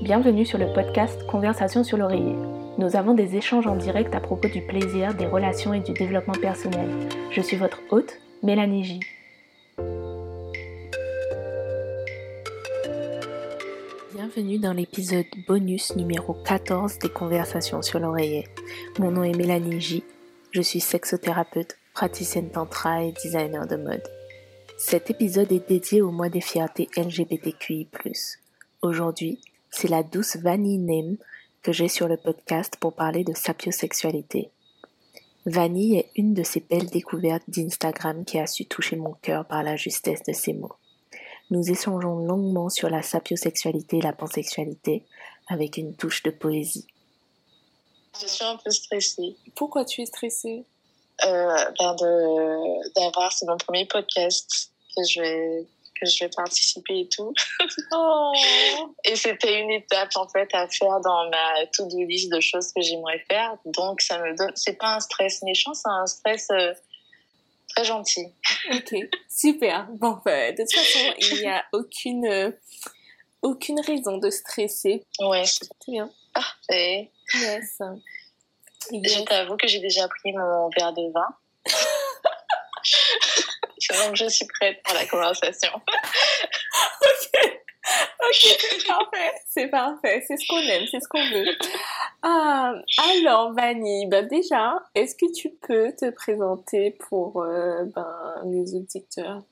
Bienvenue sur le podcast Conversation sur l'oreiller. Nous avons des échanges en direct à propos du plaisir, des relations et du développement personnel. Je suis votre hôte, Mélanie J. Bienvenue dans l'épisode bonus numéro 14 des Conversations sur l'oreiller. Mon nom est Mélanie J. Je suis sexothérapeute, praticienne tantra et designer de mode. Cet épisode est dédié au mois des fiertés LGBTQI+. Aujourd'hui, c'est la douce Vanille Nem que j'ai sur le podcast pour parler de sapiosexualité. Vanille est une de ces belles découvertes d'Instagram qui a su toucher mon cœur par la justesse de ses mots. Nous échangeons longuement sur la sapiosexualité et la pansexualité avec une touche de poésie. Je suis un peu stressée. Pourquoi tu es stressée? Euh, ben de d'avoir c'est mon premier podcast que je vais que je vais participer et tout. Oh. et c'était une étape en fait à faire dans ma to-do list de choses que j'aimerais faire. Donc ça me donne c'est pas un stress méchant, c'est un stress euh, très gentil. Ok, super. Bon, bah, de toute façon, il n'y a aucune euh, aucune raison de stresser. Ouais. C'est bien. Parfait. Yes. Je t'avoue que j'ai déjà pris mon verre de vin. Donc je suis prête pour la conversation. ok. Ok, c'est parfait. C'est parfait. C'est ce qu'on aime, c'est ce qu'on veut. Ah, alors, Vanny, ben déjà, est-ce que tu peux te présenter pour euh, ben, les auditeurs?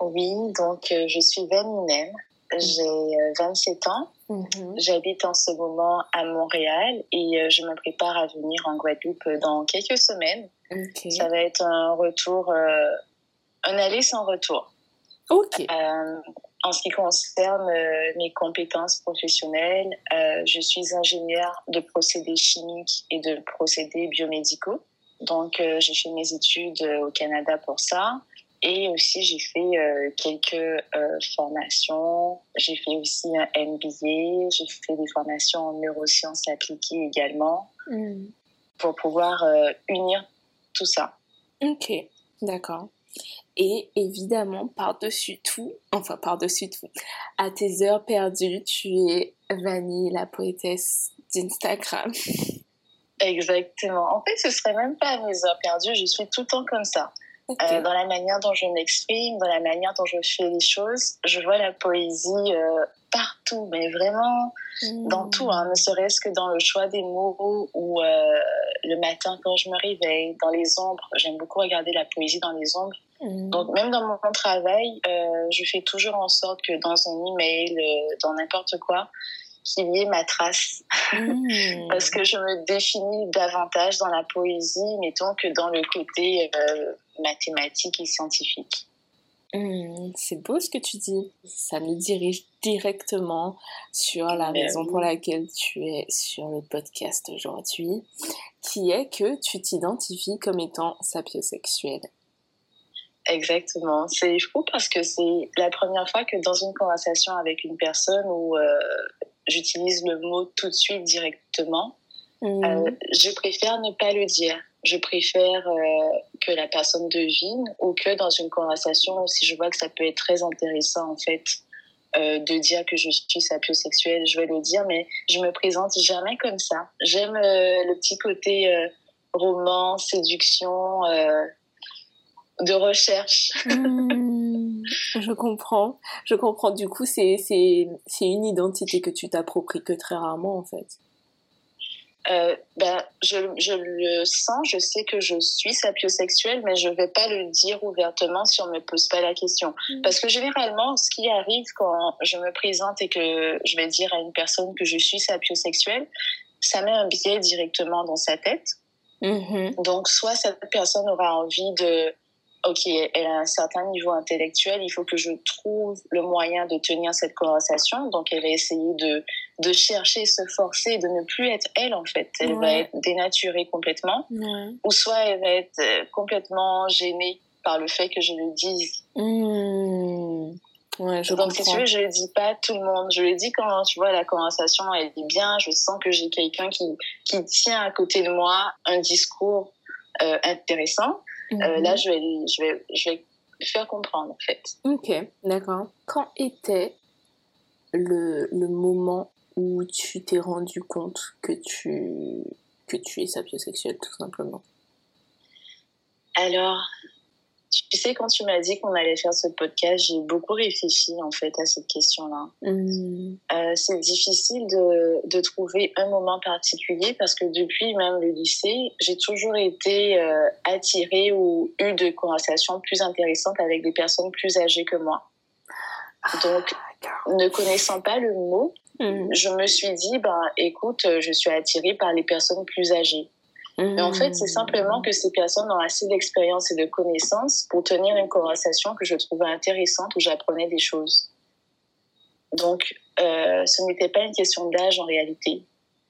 Oui, donc euh, je suis Vanny Nem. J'ai euh, 27 ans. Mhm. J'habite en ce moment à Montréal et euh, je me prépare à venir en Guadeloupe dans quelques semaines. Ça va être un retour, euh, un aller sans retour. Ok. Euh, en ce qui concerne euh, mes compétences professionnelles, euh, je suis ingénieure de procédés chimiques et de procédés biomédicaux. Donc, euh, j'ai fait mes études euh, au Canada pour ça. Et aussi, j'ai fait euh, quelques euh, formations. J'ai fait aussi un MBA. J'ai fait des formations en neurosciences appliquées également Mm. pour pouvoir euh, unir tout ça. Ok, d'accord. Et évidemment, par-dessus tout, enfin par-dessus tout, à tes heures perdues, tu es Vanille, la poétesse d'Instagram. Exactement. En fait, ce serait même pas mes heures perdues. Je suis tout le temps comme ça. Euh, dans la manière dont je m'exprime, dans la manière dont je fais les choses, je vois la poésie euh, partout, mais vraiment dans Mm. tout, hein, ne serait-ce que dans le choix des mots ou euh, le matin quand je me réveille, dans les ombres. J'aime beaucoup regarder la poésie dans les ombres. Mm. Donc même dans mon travail, je fais toujours en sorte que dans un email, dans n'importe quoi, qu'il y ait ma trace. Mm. Parce que je me définis davantage dans la poésie, mettons, que dans le côté euh, mathématique et scientifique. Hmm, c'est beau ce que tu dis. Ça nous dirige directement sur la Mais raison oui. pour laquelle tu es sur le podcast aujourd'hui, qui est que tu t'identifies comme étant sapiosexuel. Exactement. C'est fou parce que c'est la première fois que dans une conversation avec une personne où euh, j'utilise le mot tout de suite directement, Hmm. euh, je préfère ne pas le dire. Je préfère euh, que la personne devine ou que dans une conversation, si je vois que ça peut être très intéressant en fait, euh, de dire que je suis sapiosexuelle, je vais le dire, mais je me présente jamais comme ça. J'aime euh, le petit côté roman, séduction, de recherche. Hmm, je comprends. Je comprends. Du coup, c'est une identité que tu t'appropries que très rarement, en fait. Euh, ben, je, je le sens, je sais que je suis sapiosexuelle, mais je vais pas le dire ouvertement si on me pose pas la question. Mm. Parce que généralement, ce qui arrive quand je me présente et que je vais dire à une personne que je suis sapiosexuelle, ça met un biais directement dans sa tête. Mhm. Donc, soit cette personne aura envie de, ok, elle a un certain niveau intellectuel, il faut que je trouve le moyen de tenir cette conversation. Donc, elle va essayer de, de chercher, se forcer, de ne plus être elle, en fait. Elle va être dénaturée complètement. Ouais. Ou soit elle va être euh, complètement gênée par le fait que je le dise. Hmm. Ouais, je Donc, si tu comprends. veux, je le dis pas à tout le monde. Je le dis quand, tu vois, la conversation, elle est bien. Je sens que j'ai quelqu'un qui, qui tient à côté de moi un discours euh, intéressant. Euh, Mhm. là, je vais, je, vais, je vais faire comprendre, en fait. Ok, d'accord. Quand était le, le moment où tu t'es rendu compte que tu, que tu es sapiosexuel, tout simplement? Alors, tu sais, quand tu m'as dit qu'on allait faire ce podcast, j'ai beaucoup réfléchi en fait à cette question-là. Mmh. Euh, c'est difficile de, de, trouver un moment particulier parce que depuis même le lycée, j'ai toujours été euh, attirée ou eu de conversations plus intéressantes avec des personnes plus âgées que moi. Ah, Donc, ne connaissant pas le mot, mmh. je me suis dit, ben, écoute, je suis attirée par les personnes plus âgées. Mais en fait, c'est simplement que ces personnes ont assez d'expérience et de connaissances pour tenir une conversation que je trouvais intéressante où j'apprenais des choses. Donc, euh, ce n'était pas une question d'âge en réalité.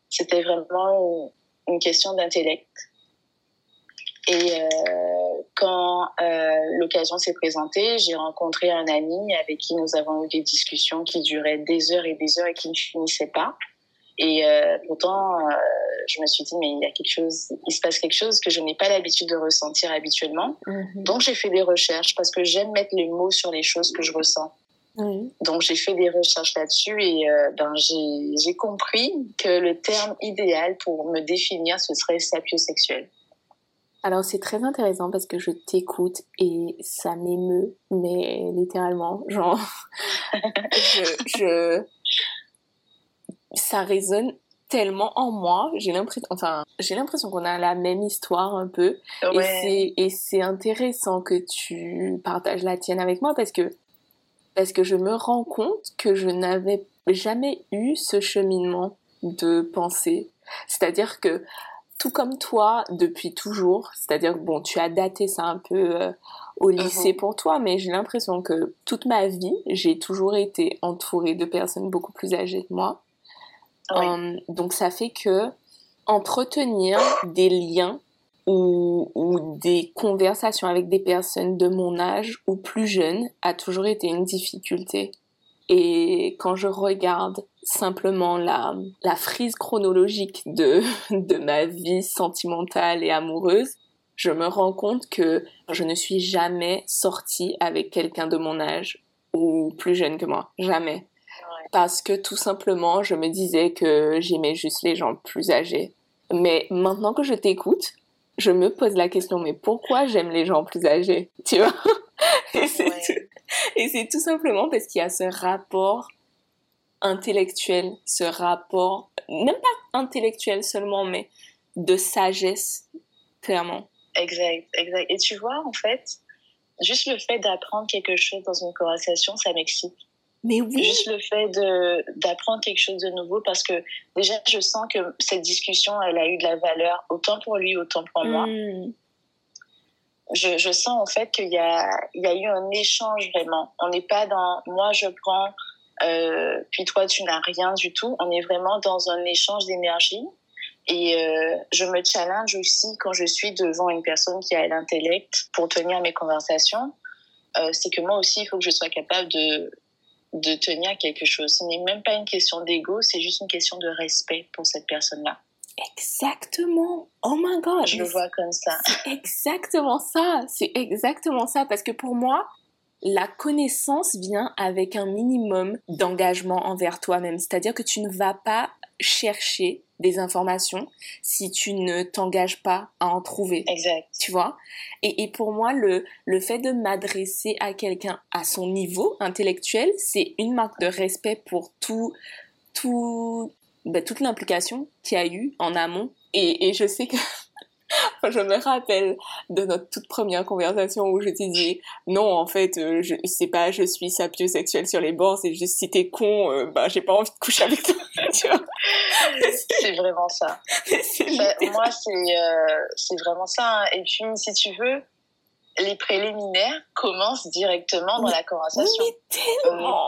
C'était vraiment une, question d'intellect. Et euh, quand euh, l'occasion s'est présentée, j'ai rencontré un ami avec qui nous avons eu des discussions qui duraient des heures et des heures et qui ne finissaient pas. Et euh, pourtant, euh, je me suis dit, mais il y a quelque chose, il se passe quelque chose que je n'ai pas l'habitude de ressentir habituellement. Mhm. Donc, j'ai fait des recherches parce que j'aime mettre les mots sur les choses que je ressens. Donc, j'ai fait des recherches là-dessus et euh, ben, j'ai compris que le terme idéal pour me définir, ce serait sapiosexuel. Alors, c'est très intéressant parce que je t'écoute et ça m'émeut, mais littéralement, genre, je, je ça résonne tellement en moi. J'ai l'impression, enfin, j'ai l'impression qu'on a la même histoire un peu. Et c'est intéressant que tu partages la tienne avec moi parce que, parce que je me rends compte que je n'avais jamais eu ce cheminement de pensée. C'est-à-dire que, tout comme toi, depuis toujours, c'est-à-dire que bon, tu as daté ça un peu euh, au lycée uh-huh. pour toi, mais j'ai l'impression que toute ma vie, j'ai toujours été entourée de personnes beaucoup plus âgées que moi. Donc ça fait que entretenir des liens ou, des conversations avec des personnes de mon âge ou plus jeunes a toujours été une difficulté. Et quand je regarde simplement la, la frise chronologique de, de ma vie sentimentale et amoureuse, je me rends compte que je ne suis jamais sortie avec quelqu'un de mon âge ou plus jeune que moi. Jamais parce que tout simplement, je me disais que j'aimais juste les gens plus âgés. Mais maintenant que je t'écoute, je me pose la question, mais pourquoi j'aime les gens plus âgés Tu vois? Et c'est tout, simplement parce qu'il y a ce rapport intellectuel, ce rapport, même pas intellectuel seulement, mais de sagesse, clairement. Exact, exact. Et tu vois, en fait, juste le fait d'apprendre quelque chose dans une conversation, ça m'excite. Mais oui. Juste le fait d'apprendre quelque chose de nouveau parce que déjà, je sens que cette discussion, elle a eu de la valeur autant pour lui, autant pour moi. Hmm. Je, je, sens en fait qu'il y a, il y a eu un échange vraiment. On n'est pas dans moi je prends, euh, puis toi tu n'as rien du tout. On est vraiment dans un échange d'énergie. Et euh, je me challenge aussi quand je suis devant une personne qui a l'intellect pour tenir mes conversations. Euh, c'est que moi aussi, il faut que je sois capable de de tenir quelque chose. Ce n'est même pas une question d'ego, c'est juste une question de respect pour cette personne-là. Exactement. Oh my god. Je le vois comme ça. C'est exactement ça. C'est exactement ça. Parce que pour moi, la connaissance vient avec un minimum d'engagement envers toi-même. C'est-à-dire que tu ne vas pas chercher des informations si tu ne t'engages pas à en trouver. Exact. Tu vois? Et, et, pour moi, le, le fait de m'adresser à quelqu'un à son niveau intellectuel, c'est une marque de respect pour tout, tout, ben, toute l'implication qu'il y a eu en amont. Et, et je sais que je me rappelle de notre toute première conversation où je t'ai dit non en fait euh, je sais pas je suis sapiosexuelle sur les bords c'est juste si t'es con euh, bah j'ai pas envie de coucher avec toi c'est vraiment ça moi c'est euh, c'est vraiment ça hein. et puis si tu veux les préliminaires commencent directement dans la conversation.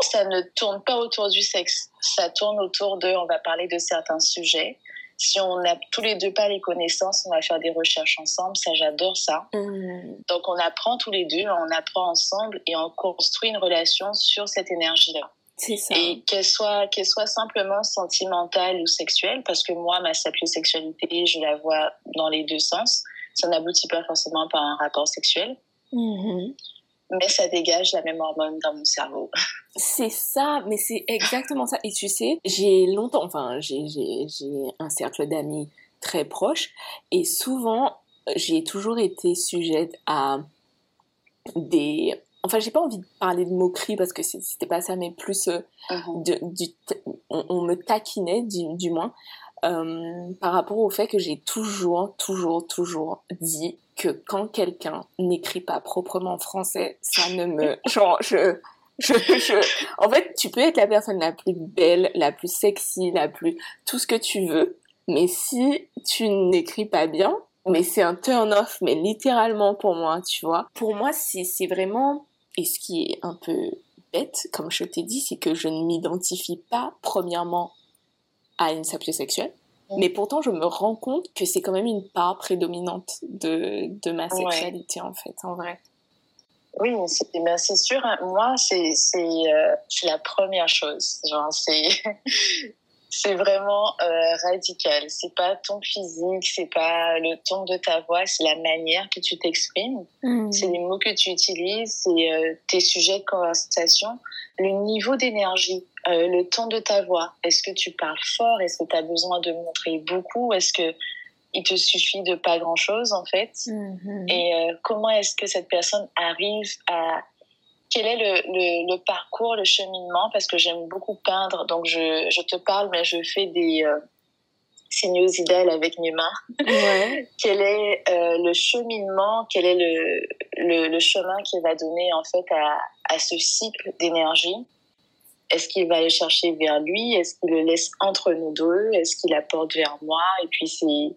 ça ne tourne pas autour du sexe. Ça tourne autour de, on va parler de certains sujets si on n'a tous les deux pas les connaissances, on va faire des recherches ensemble. Ça, j'adore ça. Mmh. Donc, on apprend tous les deux, on apprend ensemble et on construit une relation sur cette énergie-là. Ça. Et qu'elle soit, qu'elle soit simplement sentimentale ou sexuelle, parce que moi, ma sapiosexualité, je la vois dans les deux sens. Ça n'aboutit pas forcément par un rapport sexuel. Mmh. Mais ça dégage la même hormone dans mon cerveau. C'est ça, mais c'est exactement ça. Et tu sais, j'ai longtemps, enfin, j'ai un cercle d'amis très proche, et souvent, j'ai toujours été sujette à des enfin j'ai pas envie de parler de moquerie parce que c'était pas ça mais plus euh, uh-huh. de, du on, me taquinait du, du moins euh, par rapport au fait que j'ai toujours toujours toujours dit que quand quelqu'un n'écrit pas proprement français ça ne me genre je je, je, en fait, tu peux être la personne la plus belle, la plus sexy, la plus tout ce que tu veux, mais si tu n'écris pas bien, mais c'est un turn off, mais littéralement pour moi, tu vois. Pour moi, c'est vraiment, et ce qui est un peu bête, comme je t'ai dit, c'est que je ne m'identifie pas, premièrement, à une sapiosexuelle. Mais pourtant, je me rends compte que c'est quand même une part prédominante de, de ma sexualité, en fait, en vrai. Oui, c'est sûr. Hein. Moi, c'est euh, la première chose. C'est c'est vraiment euh, radical. C'est pas ton physique, c'est pas le ton de ta voix, c'est la manière que tu t'exprimes, mmh. c'est les mots que tu utilises, c'est euh, tes sujets de conversation, le niveau d'énergie, euh, le ton de ta voix. Est-ce que tu parles fort? Est-ce que tu as besoin de montrer beaucoup? Est-ce que il te suffit de pas grand chose en fait? Mmh. Et euh, comment est-ce que cette personne arrive à quel est le, le, le, parcours, le cheminement, parce que j'aime beaucoup peindre, donc je, je, te parle, mais je fais des euh, sinuosidales avec mes mains. Ouais. quel est euh, le cheminement, quel est le, le, le, chemin qu'il va donner en fait à, à ce cycle d'énergie? Est-ce qu'il va aller chercher vers lui? Est-ce qu'il le laisse entre nous deux? Est-ce qu'il apporte vers moi? Et puis c'est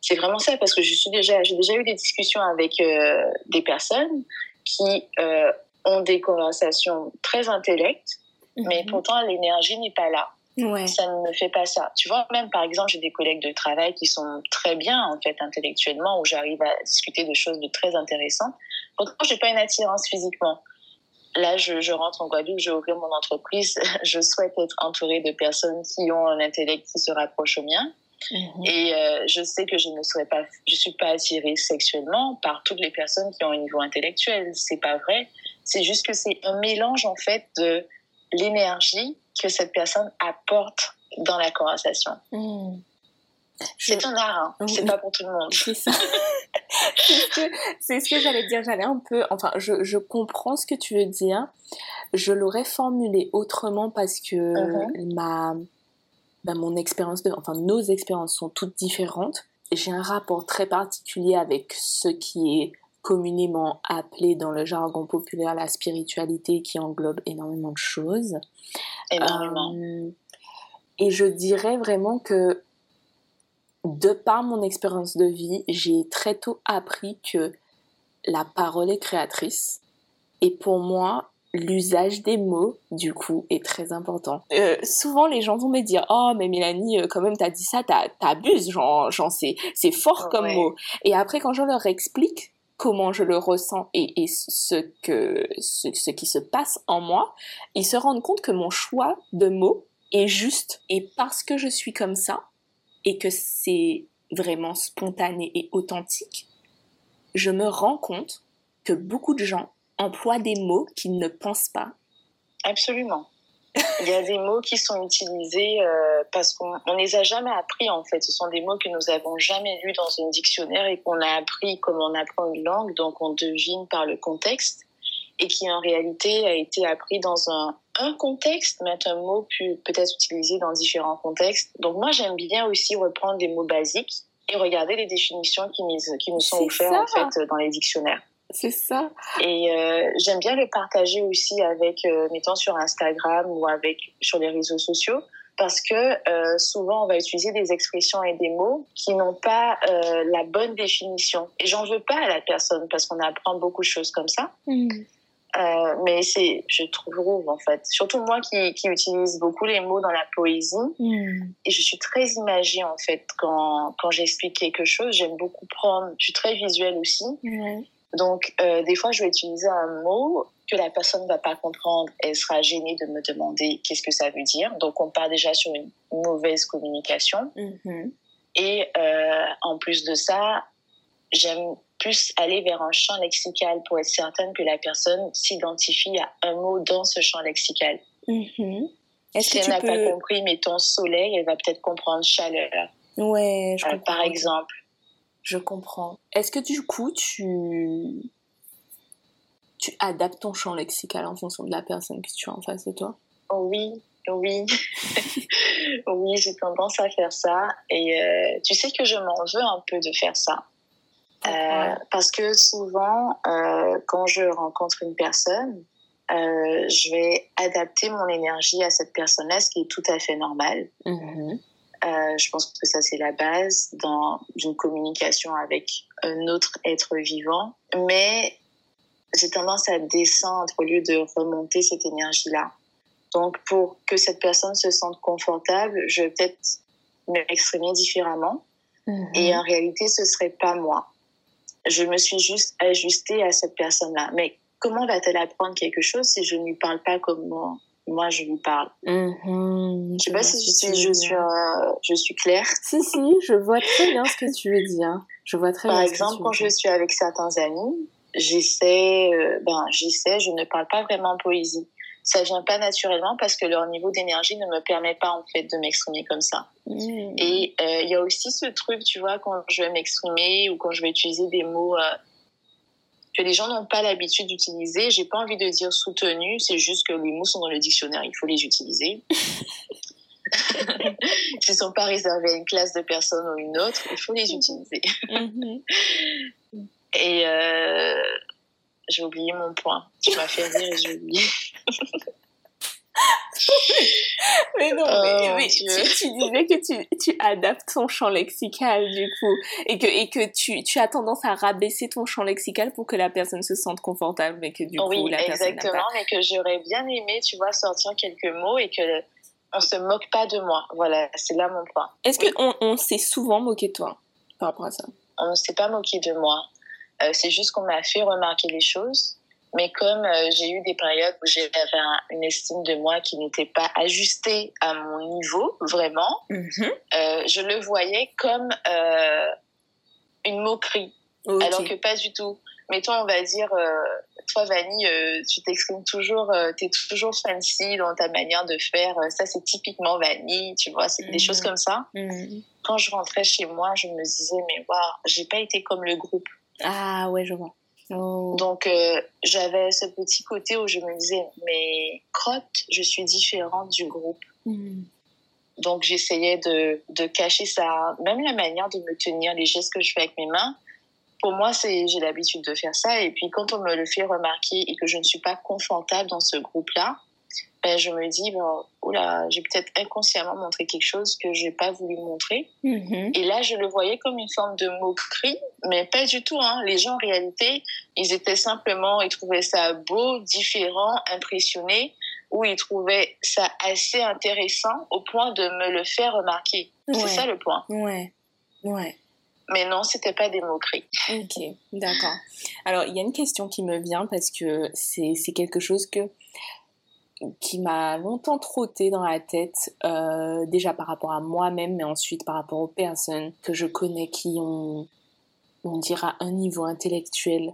c'est vraiment ça parce que je suis déjà j'ai déjà eu des discussions avec euh, des personnes qui euh, ont des conversations très intellectes, mais mhm. pourtant l'énergie n'est pas là. Ouais. Ça ne me fait pas ça. Tu vois, même par exemple, j'ai des collègues de travail qui sont très bien en fait intellectuellement, où j'arrive à discuter de choses de très intéressantes. Pourtant, j'ai pas une attirance physiquement. Là, je, je rentre en Guadeloupe, je ouvrir mon entreprise. Je souhaite être entourée de personnes qui ont un intellect qui se rapproche au mien. Mhm. Et euh, je sais que je ne serais pas, je suis pas attirée sexuellement par toutes les personnes qui ont un niveau intellectuel. C'est pas vrai. C'est juste que c'est un mélange en fait de l'énergie que cette personne apporte dans la conversation. Hmm. C'est un art, hein. c'est pas pour tout le monde. C'est ça. c'est ce que, j'allais dire. J'allais un peu, enfin, je, je, comprends ce que tu veux dire. Je l'aurais formulé autrement parce que uh-huh. ma, bah, mon expérience de, enfin, nos expériences sont toutes différentes. J'ai un rapport très particulier avec ce qui est communément appelé dans le jargon populaire la spiritualité qui englobe énormément de choses. Énormément. Euh, et je dirais vraiment que de par mon expérience de vie, j'ai très tôt appris que la parole est créatrice. Et pour moi, l'usage des mots, du coup, est très important. Euh, souvent, les gens vont me dire, oh, mais Mélanie, euh, quand même, t'as dit ça, t'abuses, genre, genre c'est fort comme mot. Et après, quand je leur explique comment je le ressens et, et ce, que, ce, ce, qui se passe en moi, ils se rendent compte que mon choix de mots est juste. Et parce que je suis comme ça, et que c'est vraiment spontané et authentique, je me rends compte que beaucoup de gens emploient des mots qu'ils ne pensent pas. Absolument. Il y a des mots qui sont utilisés euh, parce qu'on ne les a jamais appris en fait. Ce sont des mots que nous avons jamais lus dans un dictionnaire et qu'on a appris comme on apprend une langue, donc on devine par le contexte et qui en réalité a été appris dans un, un contexte, mais un mot peut-être utilisé dans différents contextes. Donc moi j'aime bien aussi reprendre des mots basiques et regarder les définitions qui, qui nous sont offertes en fait dans les dictionnaires. C'est ça. Et euh, j'aime bien le partager aussi avec, euh, mettons sur Instagram ou avec sur les réseaux sociaux, parce que euh, souvent on va utiliser des expressions et des mots qui n'ont pas euh, la bonne définition. Et j'en veux pas à la personne parce qu'on apprend beaucoup de choses comme ça. Mm. Euh, mais c'est, je trouve en fait, surtout moi qui, qui utilise beaucoup les mots dans la poésie, mm. et je suis très imagée en fait quand, quand j'explique quelque chose. J'aime beaucoup prendre, je suis très visuelle aussi. Donc, euh, des fois, je vais utiliser un mot que la personne ne va pas comprendre. Elle sera gênée de me demander qu'est-ce que ça veut dire. Donc, on part déjà sur une mauvaise communication. Mm-hmm. Et euh, en plus de ça, j'aime plus aller vers un champ lexical pour être certaine que la personne s'identifie à un mot dans ce champ lexical. Mhm. Si elle n'a pas compris, mettons soleil, elle va peut-être comprendre chaleur. Ouais, je euh, Par exemple. Je comprends. Est-ce que du coup, tu... tu adaptes ton champ lexical en fonction de la personne que tu as en face de toi? Oui, oui. oui, j'ai tendance à faire ça. Et euh, tu sais que je m'en veux un peu de faire ça. Euh, parce que souvent, euh, quand je rencontre une personne, je vais adapter mon énergie à cette personne-là, ce qui est tout à fait normal. Mm-hmm. je pense que ça, c'est la base dans une communication avec un autre être vivant. Mais j'ai tendance à descendre au lieu de remonter cette énergie-là. Donc, pour que cette personne se sente confortable, je vais peut-être m'exprimer différemment. Mhm. Et en réalité, ce serait pas moi. Je me suis juste ajustée à cette personne-là. Mais comment va-t-elle apprendre quelque chose si je ne lui parle pas comme moi, moi je lui parle? Mmh. Je sais pas si, je, suis, euh, je suis claire. Si, si, je vois très bien ce que tu veux dire. Je vois très Par bien exemple, ce que tu quand je suis avec certains amis, j'essaie, euh, ben, j'essaie, je ne parle pas vraiment poésie ça vient pas naturellement parce que leur niveau d'énergie ne me permet pas en fait de m'exprimer comme ça. Mmh. Et euh, il y a aussi ce truc, tu vois, quand je vais m'exprimer ou quand je vais utiliser des mots euh, que les gens n'ont pas l'habitude d'utiliser, j'ai pas envie de dire soutenu, c'est juste que les mots sont dans le dictionnaire, il faut les utiliser. S'ils sont pas réservés à une classe de personnes ou une autre, il faut les utiliser. Mmh. Et euh, j'ai oublié mon point. Tu m'as fait rire et j'ai oublié. mais non, mais, oh, tu, disais que tu, tu, adaptes ton champ lexical du coup et que, et que tu, tu, as tendance à rabaisser ton champ lexical pour que la personne se sente confortable mais que du coup oui, la personne exactement, pas... mais que j'aurais bien aimé, tu vois, sortir quelques mots et que on se moque pas de moi. Voilà, c'est là mon point. Est-ce qu'on on, s'est souvent moqué de toi par rapport à ça? On ne s'est pas moqué de moi. Euh, c'est juste qu'on m'a fait remarquer les choses. Mais comme euh, j'ai eu des périodes où j'avais une estime de moi qui n'était pas ajustée à mon niveau, vraiment, mm-hmm. euh, je le voyais comme une moquerie. Alors que pas du tout. Mettons, on va dire, toi, Vanny, tu t'exprimes toujours, tu es toujours fancy dans ta manière de faire. ça, c'est typiquement Vanny, tu vois, c'est des choses Mm-hmm. comme ça. Mm. Quand je rentrais chez moi, je me disais, mais waouh, j'ai pas été comme le groupe. Ah ouais, je vois. Oh. Donc euh, j'avais ce petit côté où je me disais, mais crotte, je suis différente du groupe. Mm. Donc j'essayais de, de cacher ça, même la manière de me tenir, les gestes que je fais avec mes mains. Pour moi, c'est j'ai l'habitude de faire ça. Et puis quand on me le fait remarquer et que je ne suis pas confortable dans ce groupe-là, ben, je me dis, bon, oula, j'ai peut-être inconsciemment montré quelque chose que j'ai pas voulu montrer. Mm-hmm. Et là, je le voyais comme une forme de moquerie, mais pas du tout. Hein. Les gens, en réalité, ils étaient simplement, ils trouvaient ça beau, différent, impressionnés, ou ils trouvaient ça assez intéressant au point de me le faire remarquer. C'est ça le point. Ouais, ouais. Mais non, c'était pas des moqueries. Ok, d'accord. Alors, il y a une question qui me vient parce que c'est c'est quelque chose que qui m'a longtemps trotté dans la tête, euh, déjà par rapport à moi-même, mais ensuite par rapport aux personnes que je connais qui ont, on dira, un niveau intellectuel.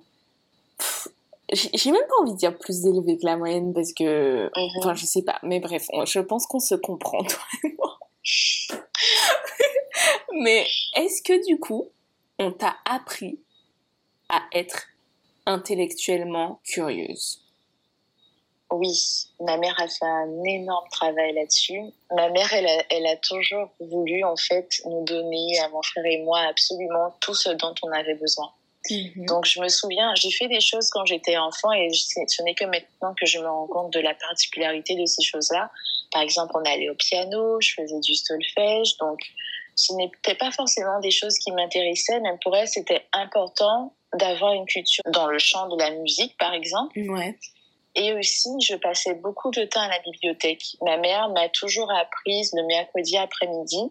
J'ai même pas envie de dire plus élevé que la moyenne parce que, Mhm. enfin, je sais pas, mais bref, on- je pense qu'on se comprend, toi et moi. mais est-ce que du coup, on t'a appris à être intellectuellement curieuse? Oui, ma mère a fait un énorme travail là-dessus. Ma mère, elle a, elle a toujours voulu, en fait, nous donner, à mon frère et moi, absolument tout ce dont on avait besoin. Mhm. Donc, je me souviens, j'ai fait des choses quand j'étais enfant et ce n'est que maintenant que je me rends compte de la particularité de ces choses-là. Par exemple, on allait au piano, je faisais du solfège. Donc, ce n'était pas forcément des choses qui m'intéressaient, mais pour elle, c'était important d'avoir une culture dans le champ de la musique, par exemple. Ouais. Et aussi, je passais beaucoup de temps à la bibliothèque. Ma mère m'a toujours appris le mercredi après-midi,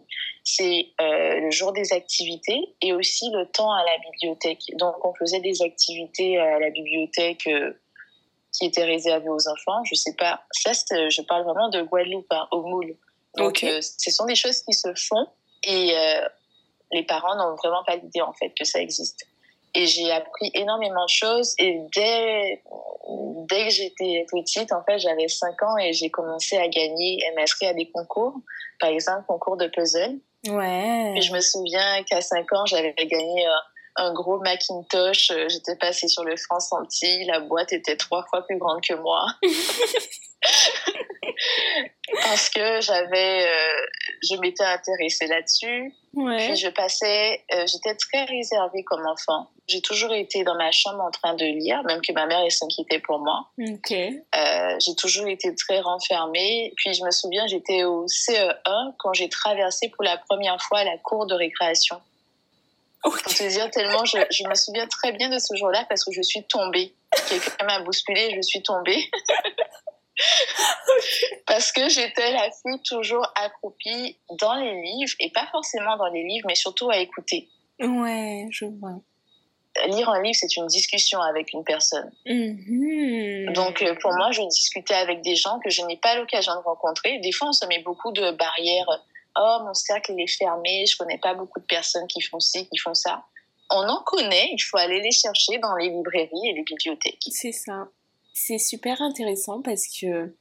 c'est euh, le jour des activités, et aussi le temps à la bibliothèque. Donc, on faisait des activités à la bibliothèque euh, qui étaient réservées aux enfants. Je sais pas, ça, je parle vraiment de Guadeloupe, hein, au moule. Donc, euh, ce sont des choses qui se font, et les parents n'ont vraiment pas l'idée, en fait, que ça existe. Et j'ai appris énormément de choses. Et dès, dès que j'étais petite, en fait, j'avais 5 ans et j'ai commencé à gagner, à m'inscrire à des concours. Par exemple, concours de puzzle. Ouais. Et je me souviens qu'à 5 ans, j'avais gagné euh, un gros Macintosh. Euh, j'étais passée sur le France Antilles. La boîte était trois fois plus grande que moi. Parce que j'avais, euh, je m'étais intéressée là-dessus. Ouais. Puis je passais, euh, j'étais très réservée comme enfant. J'ai toujours été dans ma chambre en train de lire, même que ma mère elle s'inquiétait pour moi. Ok. Euh, j'ai toujours été très renfermée. Puis je me souviens, j'étais au CE1 quand j'ai traversé pour la première fois la cour de récréation. Ok. Pour te dire tellement, je, je me souviens très bien de ce jour-là parce que je suis tombée. Quelqu'un m'a bousculée, je suis tombée. parce que j'étais la fille toujours accroupie dans les livres, et pas forcément dans les livres, mais surtout à écouter. Ouais, je vois. Lire un livre, c'est une discussion avec une personne. Mhm. Donc, euh, pour moi, je discutais avec des gens que je n'ai pas l'occasion de rencontrer. Des fois, on se met beaucoup de barrières. Oh, mon cercle, il est fermé. Je connais pas beaucoup de personnes qui font ci, qui font ça. On en connaît. Il faut aller les chercher dans les librairies et les bibliothèques. C'est ça. C'est super intéressant parce que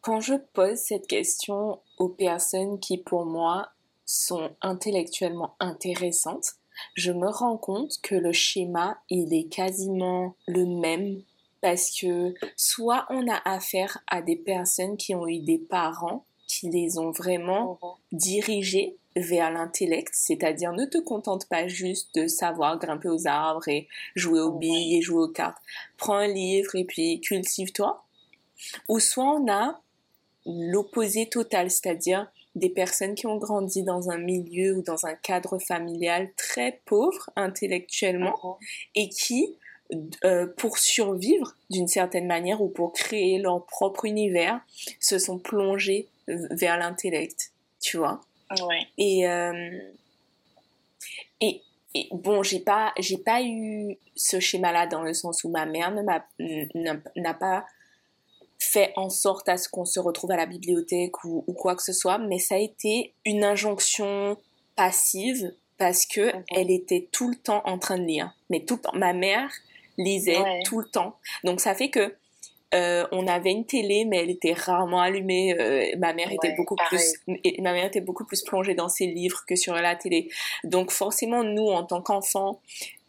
quand je pose cette question aux personnes qui, pour moi, sont intellectuellement intéressantes, je me rends compte que le schéma, il est quasiment le même parce que soit on a affaire à des personnes qui ont eu des parents qui les ont vraiment dirigés vers l'intellect, c'est-à-dire ne te contente pas juste de savoir grimper aux arbres et jouer aux billes et jouer aux cartes. Prends un livre et puis cultive-toi. Ou soit on a l'opposé total, c'est-à-dire des personnes qui ont grandi dans un milieu ou dans un cadre familial très pauvre intellectuellement et qui, euh, pour survivre d'une certaine manière ou pour créer leur propre univers, se sont plongés vers l'intellect, tu vois. Ouais. Et, euh, et, et bon, j'ai pas, j'ai pas eu ce schéma-là dans le sens où ma mère ne m'a, n'a n'a pas fait en sorte à ce qu'on se retrouve à la bibliothèque ou, ou quoi que ce soit, mais ça a été une injonction passive parce que elle était tout le temps en train de lire. Mais tout le temps, ma mère lisait Ouais. tout le temps. Donc ça fait que euh, on avait une télé, mais elle était rarement allumée. Euh, ma mère était Ouais, beaucoup pareil. plus, et ma mère était beaucoup plus plongée dans ses livres que sur la télé. Donc forcément, nous, en tant qu'enfants,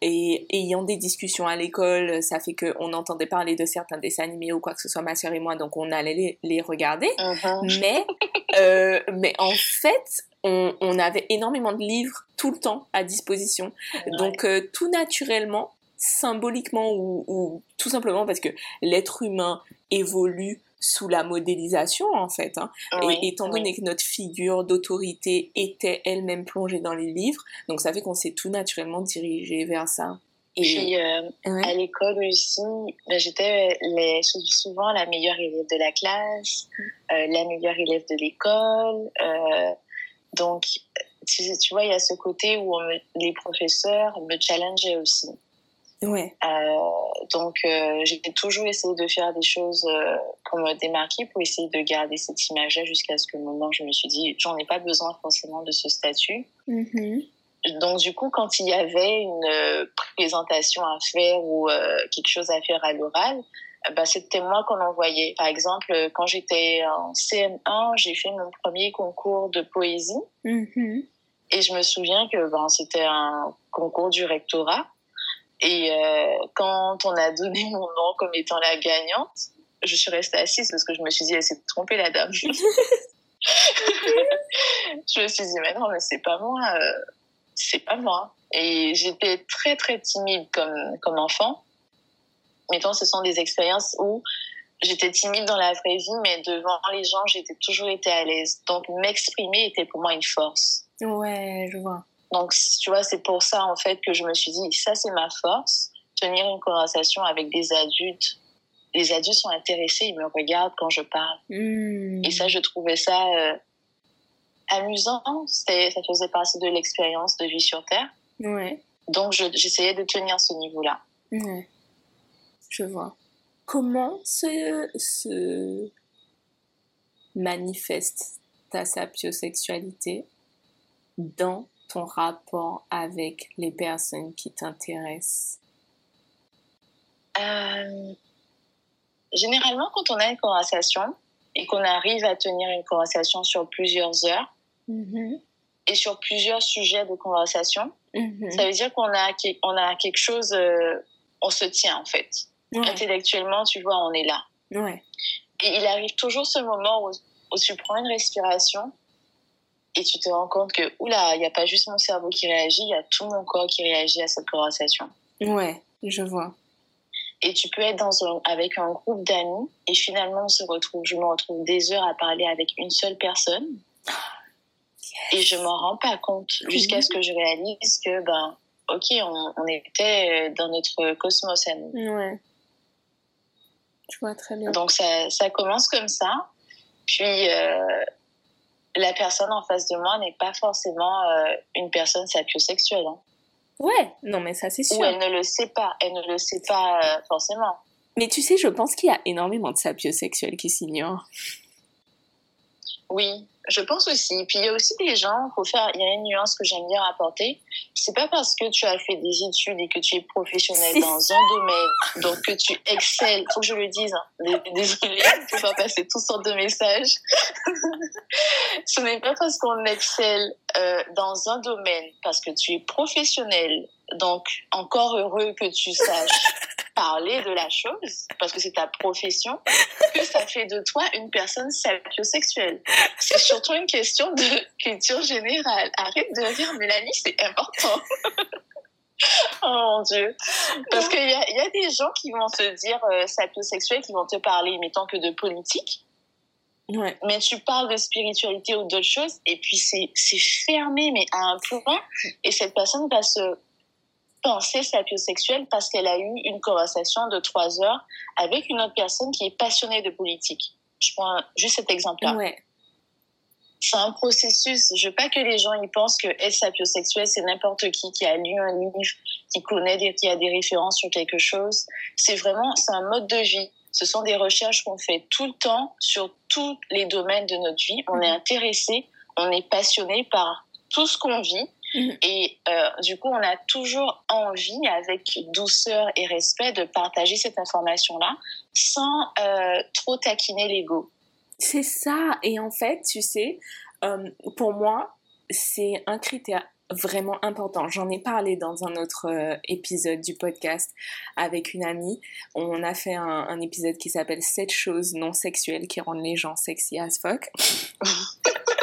et ayant des discussions à l'école, ça fait qu'on entendait parler de certains dessins animés ou quoi que ce soit, ma sœur et moi, donc on allait les, les regarder. Mhm. Mais, euh, mais en fait, on, on avait énormément de livres tout le temps à disposition. Donc euh, tout naturellement, symboliquement ou, ou tout simplement parce que l'être humain évolue sous la modélisation en fait. Hein. Oui, Et étant donné oui. que notre figure d'autorité était elle-même plongée dans les livres, donc ça fait qu'on s'est tout naturellement dirigé vers ça. Et Puis euh, ouais. à l'école aussi, ben, j'étais les, souvent la meilleure élève de la classe, euh, la meilleure élève de l'école. euh, donc, tu, tu vois, il y a ce côté où on me- les professeurs me challengeaient aussi. Ouais, Euh, donc, euh, j'ai toujours essayé de faire des choses euh, pour me démarquer, pour essayer de garder cette image-là jusqu'à ce que le moment où je me suis dit, j'en ai pas besoin forcément de ce statut. Mhm. Donc, du coup, quand il y avait une présentation à faire ou quelque chose à faire à l'oral, bah, c'était moi qu'on envoyait. Par exemple, quand j'étais en CM1, j'ai fait mon premier concours de poésie. Mhm. Et je me souviens que ben, c'était un concours du rectorat. Et euh, quand on a donné mon nom comme étant la gagnante, je suis restée assise parce que je me suis dit, elle s'est trompée, la dame. je me suis dit, mais non, mais c'est pas moi. euh, c'est pas moi. Et j'étais très, très timide comme, comme enfant. Mettons, ce sont des expériences où j'étais timide dans la vraie vie, mais devant les gens, j'étais toujours été à l'aise. Donc, m'exprimer était pour moi une force. Ouais, je vois. Donc, tu vois, c'est pour ça, en fait, que je me suis dit, ça, c'est ma force, tenir une conversation avec des adultes. Les adultes sont intéressés, ils me regardent quand je parle. Hmm. Et ça, je trouvais ça euh, amusant. C'était, ça faisait partie de l'expérience de vie sur Terre. Ouais. Donc, je- j'essayais de tenir ce niveau-là. Ouais. Je vois. Comment se, se manifeste ta sapiosexualité dans ton rapport avec les personnes qui t'intéressent? Euh, Généralement, quand on a une conversation et qu'on arrive à tenir une conversation sur plusieurs heures mm-hmm. et sur plusieurs sujets de conversation, mm-hmm. ça veut dire qu'on a, on a quelque chose, euh, on se tient en fait. Intellectuellement, tu vois, on est là. Ouais. Et il arrive toujours ce moment où, où tu prends une respiration et tu te rends compte que, oula, il n'y a pas juste mon cerveau qui réagit, il y a tout mon corps qui réagit à cette conversation. Ouais, je vois. Et tu peux être dans un, avec un groupe d'amis et finalement on se retrouve, je me retrouve des heures à parler avec une seule personne. Et je m'en rends pas compte jusqu'à ce que je réalise que, ben, ok, on, on était dans notre cosmos à nous. Ouais. Tu vois très bien. Donc ça, ça commence comme ça. Puis euh, la personne en face de moi n'est pas forcément euh, une personne sapiosexuelle. Hein. Ouais, non mais ça c'est sûr. Ou elle ne le sait pas, elle ne le sait pas euh, forcément. Mais tu sais, je pense qu'il y a énormément de sapiosexuels qui s'ignorent. Oui, je pense aussi. Puis il y a aussi des gens, faut faire, il y a une nuance que j'aime bien apporter. C'est pas parce que tu as fait des études et que tu es professionnel dans un domaine, donc que tu excelles. Faut que je le dise. Hein. Désolée, je peux pas passer toutes sortes de messages. Ce n'est pas parce qu'on excelle euh, dans un domaine, parce que tu es professionnel. Donc encore heureux que tu saches parler de la chose, parce que c'est ta profession, que ça fait de toi une personne sapiosexuelle. C'est surtout une question de culture générale. Arrête de rire, Mélanie, c'est important. oh mon Dieu. Parce qu'il y a, y a des gens qui vont te dire euh, qui vont te parler, mettons que de politique. Ouais. Mais tu parles de spiritualité ou d'autres choses, et puis c'est fermé, mais à un point, et cette personne va se pensée sapiosexuelle parce qu'elle a eu une conversation de trois heures avec une autre personne qui est passionnée de politique. Je prends juste cet exemple-là. Ouais. C'est un processus. Je veux pas que les gens y pensent que être sapiosexuel, c'est n'importe qui qui a lu un livre, qui connaît, des, qui a des références sur quelque chose. C'est vraiment, c'est un mode de vie. Ce sont des recherches qu'on fait tout le temps sur tous les domaines de notre vie. On est mhm. intéressé, on est passionné par tout ce qu'on vit Mhm. Et euh, du coup, on a toujours envie, avec douceur et respect, de partager cette information-là sans euh, trop taquiner l'ego. C'est ça. Et en fait, tu sais, euh, pour moi, c'est un critère vraiment important. J'en ai parlé dans un autre épisode du podcast avec une amie. On a fait un, un épisode qui s'appelle 7 choses non sexuelles qui rendent les gens sexy as fuck.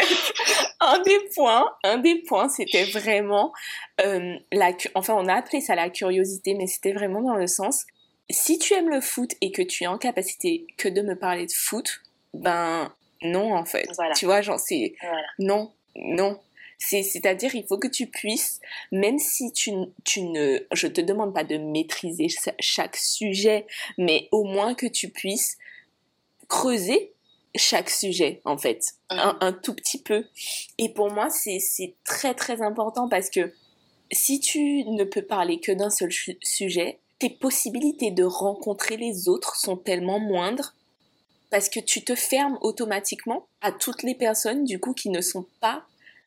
fait, un des points, un des points, c'était vraiment euh, la, enfin, on a appelé ça la curiosité, mais c'était vraiment dans le sens, si tu aimes le foot et que tu es en capacité que de me parler de foot, ben non en fait. Tu vois, genre c'est non, non. C'est-à-dire, il faut que tu puisses, même si tu, tu ne, je te demande pas de maîtriser chaque sujet, mais au moins que tu puisses creuser chaque sujet en fait, un, un, tout petit peu. Et pour moi, c'est très très important parce que si tu ne peux parler que d'un seul sujet, tes possibilités de rencontrer les autres sont tellement moindres parce que tu te fermes automatiquement à toutes les personnes du coup qui ne sont pas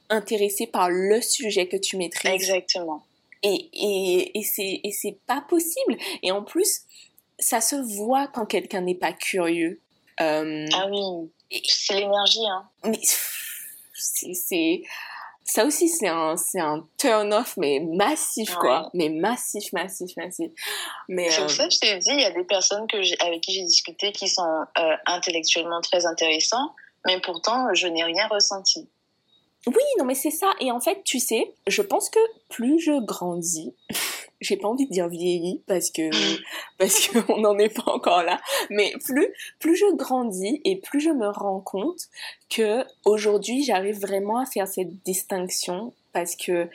intéressées par le sujet que tu maîtrises. Exactement. Et, et, et c'est pas possible. Et en plus, ça se voit quand quelqu'un n'est pas curieux. Euh, ah oui, c'est l'énergie. Hein. Mais c'est ça aussi c'est un un turn off mais massif quoi mais massif massif massif mais c'est pour euh, ça que je t'ai dit il y a des personnes que avec qui j'ai discuté qui sont euh, intellectuellement très intéressants mais pourtant je n'ai rien ressenti oui non mais c'est ça. Et en fait tu sais je pense que plus je grandis j'ai pas envie de dire vieilli parce que parce qu'on n'en est pas encore là mais plus plus je grandis et plus je me rends compte que aujourd'hui j'arrive vraiment à faire cette distinction parce que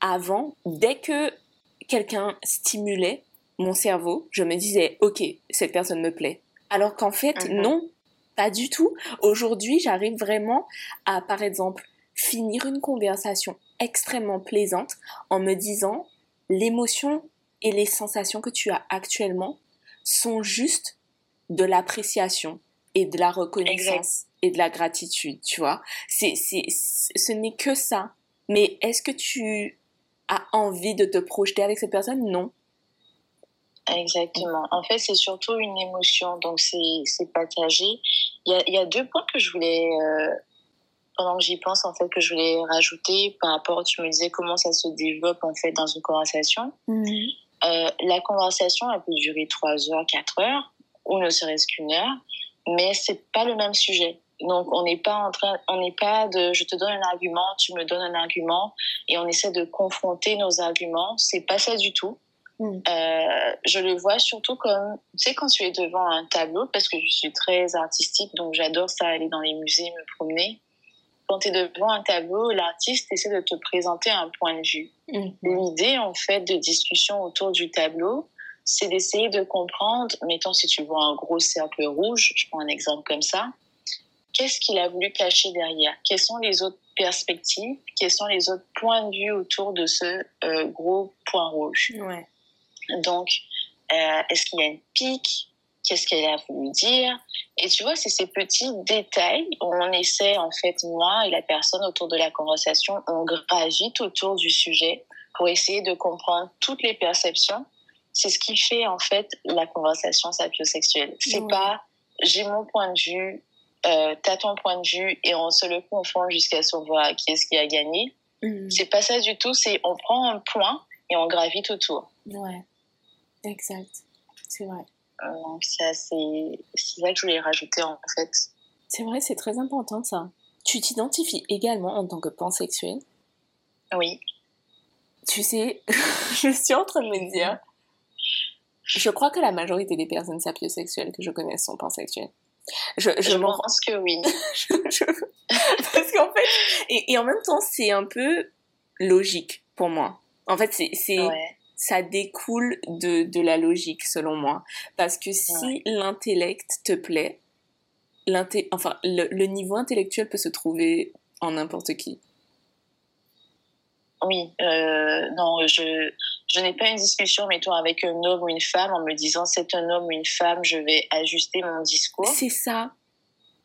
avant dès que quelqu'un stimulait mon cerveau je me disais ok cette personne me plaît. Alors qu'en fait mhm. non pas du tout. Aujourd'hui j'arrive vraiment à par exemple finir une conversation extrêmement plaisante en me disant l'émotion et les sensations que tu as actuellement sont juste de l'appréciation et de la reconnaissance et de la gratitude, tu vois. C'est, c'est, ce n'est que ça. Mais est-ce que tu as envie de te projeter avec cette personne? Non. Exactement. En fait, c'est surtout une émotion, donc c'est partagé. Il y a, y a, deux points que je voulais, euh, pendant que j'y pense, en fait, que je voulais rajouter par rapport, tu me disais comment ça se développe, en fait, dans une conversation. Mhm. Euh, la conversation, elle peut durer 3 heures, 4 heures, ou ne serait-ce qu'une heure, mais c'est pas le même sujet. Donc, on n'est pas en train, on n'est pas de, je te donne un argument, tu me donnes un argument, et on essaie de confronter nos arguments. C'est pas ça du tout. Mm. Euh, je le vois surtout comme, tu sais, quand tu es devant un tableau, parce que je suis très artistique, donc j'adore ça, aller dans les musées, me promener. Quand tu es devant un tableau, l'artiste essaie de te présenter un point de vue. Mm. L'idée, en fait, de discussion autour du tableau, c'est d'essayer de comprendre, mettons si tu vois un gros cercle rouge, je prends un exemple comme ça, qu'est-ce qu'il a voulu cacher derrière? Quelles sont les autres perspectives? Quels sont les autres points de vue autour de ce euh, gros point rouge? Ouais. Donc, euh, est-ce qu'il y a une pique? Qu'est-ce qu'elle a voulu dire Et tu vois, c'est ces petits détails où on essaie, en fait, moi et la personne autour de la conversation, on gravite autour du sujet pour essayer de comprendre toutes les perceptions. C'est ce qui fait, en fait, la conversation sapiosexuelle. C'est pas j'ai mon point de vue, euh, t'as ton point de vue et on se le confond jusqu'à savoir qui est-ce qui a gagné. Mm. C'est pas ça du tout, c'est on prend un point et on gravite autour. Ouais. Exact, c'est vrai. Euh, donc c'est ça que je voulais rajouter en fait. C'est vrai, c'est très important ça. Tu t'identifies également en tant que pansexuel Oui. Tu sais, je suis en train de me dire, je crois que la majorité des personnes sapiosexuelles que je connais sont pansexuelles. Je, je, pense que oui. Parce qu'en fait, et, et, en même temps, c'est un peu logique pour moi. En fait, c'est ça découle de, de la logique, selon moi. Parce que si l'intellect te plaît, enfin, le, niveau intellectuel peut se trouver en n'importe qui. Oui, euh, non, je, je n'ai pas une discussion, mettons, avec un homme ou une femme en me disant c'est un homme ou une femme, je vais ajuster mon discours. C'est ça.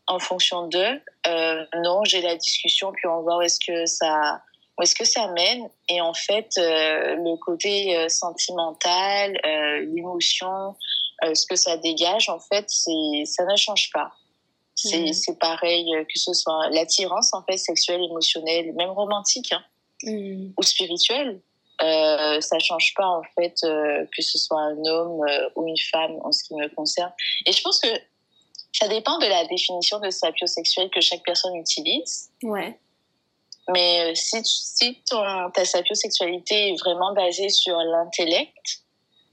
En fonction d'eux. Euh, non, j'ai la discussion, puis on va voir où est-ce que ça, où est-ce que ça mène? Et en fait, euh, le côté euh, sentimental, euh, l'émotion, ce que ça dégage, en fait, c'est ça ne change pas. C'est mmh. c'est pareil que ce soit l'attirance en fait sexuelle, émotionnelle, même romantique hein, mmh. ou spirituelle. Euh, ça change pas en fait que ce soit un homme ou une femme en ce qui me concerne. Et je pense que ça dépend de la définition de sapiosexuel que chaque personne utilise. Ouais. Mais euh, si, si ton, ta sapiosexualité est vraiment basée sur l'intellect,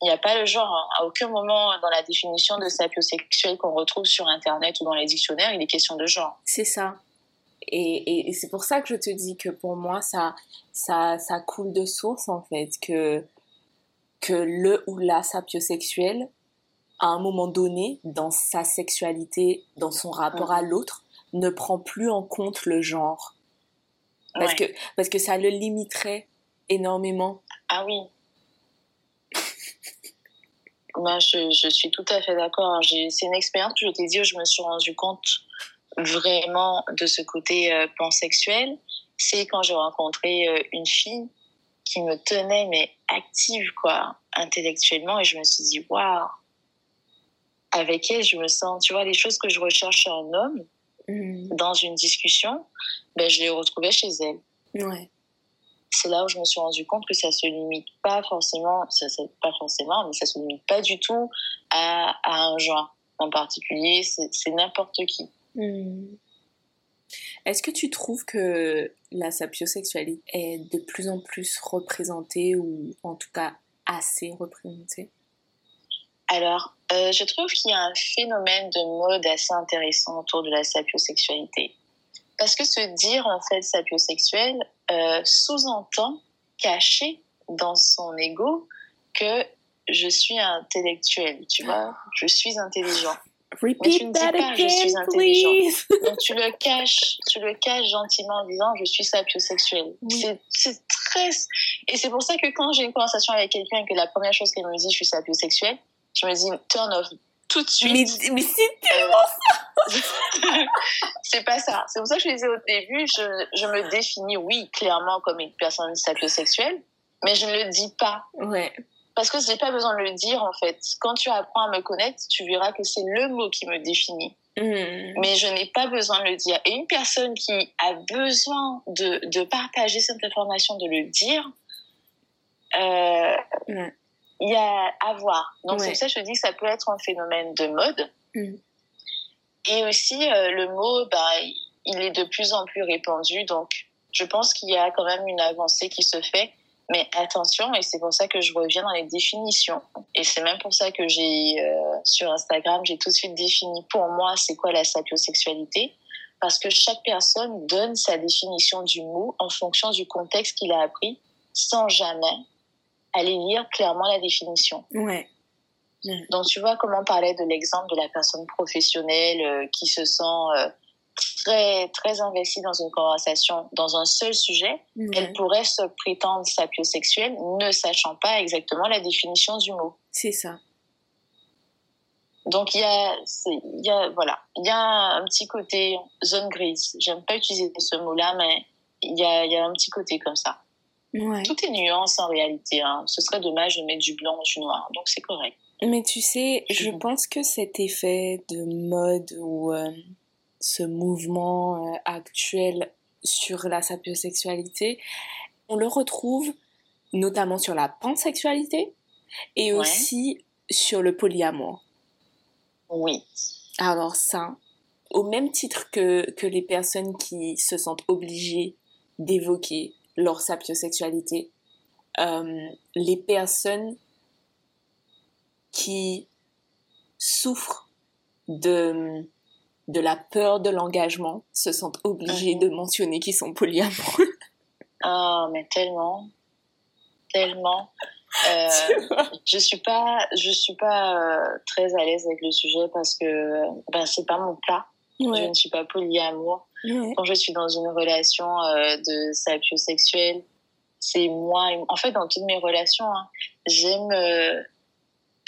il n'y a pas le genre. Hein. À aucun moment dans la définition de sapiosexuel qu'on retrouve sur Internet ou dans les dictionnaires, il est question de genre. C'est ça. Et, et, c'est pour ça que je te dis que pour moi, ça, ça, ça coule de source, en fait, que, que le ou la sapiosexuel, à un moment donné, dans sa sexualité, dans son rapport à l'autre, ne prend plus en compte le genre. Parce, que, parce que ça le limiterait énormément. Ah oui. Moi, je, je, suis tout à fait d'accord. Hein. C'est une expérience que je t'ai dit où je me suis rendu compte vraiment de ce côté euh, pansexuel. C'est quand j'ai rencontré euh, une fille qui me tenait, mais active, quoi, intellectuellement. Et je me suis dit, waouh, avec elle, je me sens, tu vois, les choses que je recherche chez un homme, Mm. dans une discussion, ben, je l'ai retrouvée chez elle. Ouais. C'est là où je me suis rendu compte que ça se limite pas forcément, ça, pas forcément, mais ça se limite pas du tout à, à un genre en particulier. C'est n'importe qui. Mm. Est-ce que tu trouves que la sapiosexualité est de plus en plus représentée ou en tout cas assez représentée? Alors, euh, je trouve qu'il y a un phénomène de mode assez intéressant autour de la sapiosexualité. Parce que se dire en fait sapiosexuel euh, sous-entend cacher dans son ego que je suis intellectuel, tu vois, je suis intelligent. Repeat Mais tu ne dis pas je suis intelligent. Donc tu le caches, tu le caches gentiment en disant je suis sapiosexuel. C'est très et c'est pour ça que quand j'ai une conversation avec quelqu'un et que la première chose qu'elle me dit je suis sapiosexuel, je me dis turn off tout de suite. Mais, mais c'est tellement ça C'est pas ça. C'est pour ça que je disais au début, je, je me définis, oui, clairement comme une personne sapiosexuelle, mais je ne le dis pas. Ouais. Parce que j'ai pas besoin de le dire, en fait. Quand tu apprends à me connaître, tu verras que c'est le mot qui me définit. Hmm. Mais je n'ai pas besoin de le dire. Et une personne qui a besoin de, de partager cette information, de le dire, euh. Il y a à voir. Donc Ouais. c'est pour ça que je dis que ça peut être un phénomène de mode. Mm. Et aussi, euh, le mot, bah, il est de plus en plus répandu. Donc je pense qu'il y a quand même une avancée qui se fait. Mais attention, et c'est pour ça que je reviens dans les définitions. Et c'est même pour ça que j'ai, euh, sur Instagram, j'ai tout de suite défini pour moi c'est quoi la sapiosexualité. Parce que chaque personne donne sa définition du mot en fonction du contexte qu'il a appris, sans jamais aller lire clairement la définition. Ouais. Donc, tu vois comment on parlait de l'exemple de la personne professionnelle euh, qui se sent euh, très, très investie dans une conversation, dans un seul sujet. Elle pourrait se prétendre sapiosexuelle, ne sachant pas exactement la définition du mot. C'est ça. Donc, il y a, y a, voilà, il y a un petit côté zone grise. J'aime pas utiliser ce mot-là, mais il y a, il y a un petit côté comme ça. Ouais. Tout est nuance en réalité. Hein. Ce serait dommage de mettre du blanc ou du noir. Donc, c'est correct. Mais tu sais, je pense que cet effet de mode ou euh, ce mouvement euh, actuel sur la sapiosexualité, on le retrouve notamment sur la pansexualité et Ouais. aussi sur le polyamour. Oui. Alors ça, au même titre que, que les personnes qui se sentent obligées d'évoquer leur sapiosexualité, euh, les personnes qui souffrent de, de la peur de l'engagement se sentent obligées Mhm. de mentionner qu'ils sont polyamoureux. Ah, mais tellement, tellement. Euh, je suis pas, je suis pas euh, très à l'aise avec le sujet parce que ben c'est pas mon Je ne suis pas polyamour. ouais, Quand je suis dans une relation euh, de sapiosexuel, c'est moi. En fait, dans toutes mes relations, hein, j'aime euh,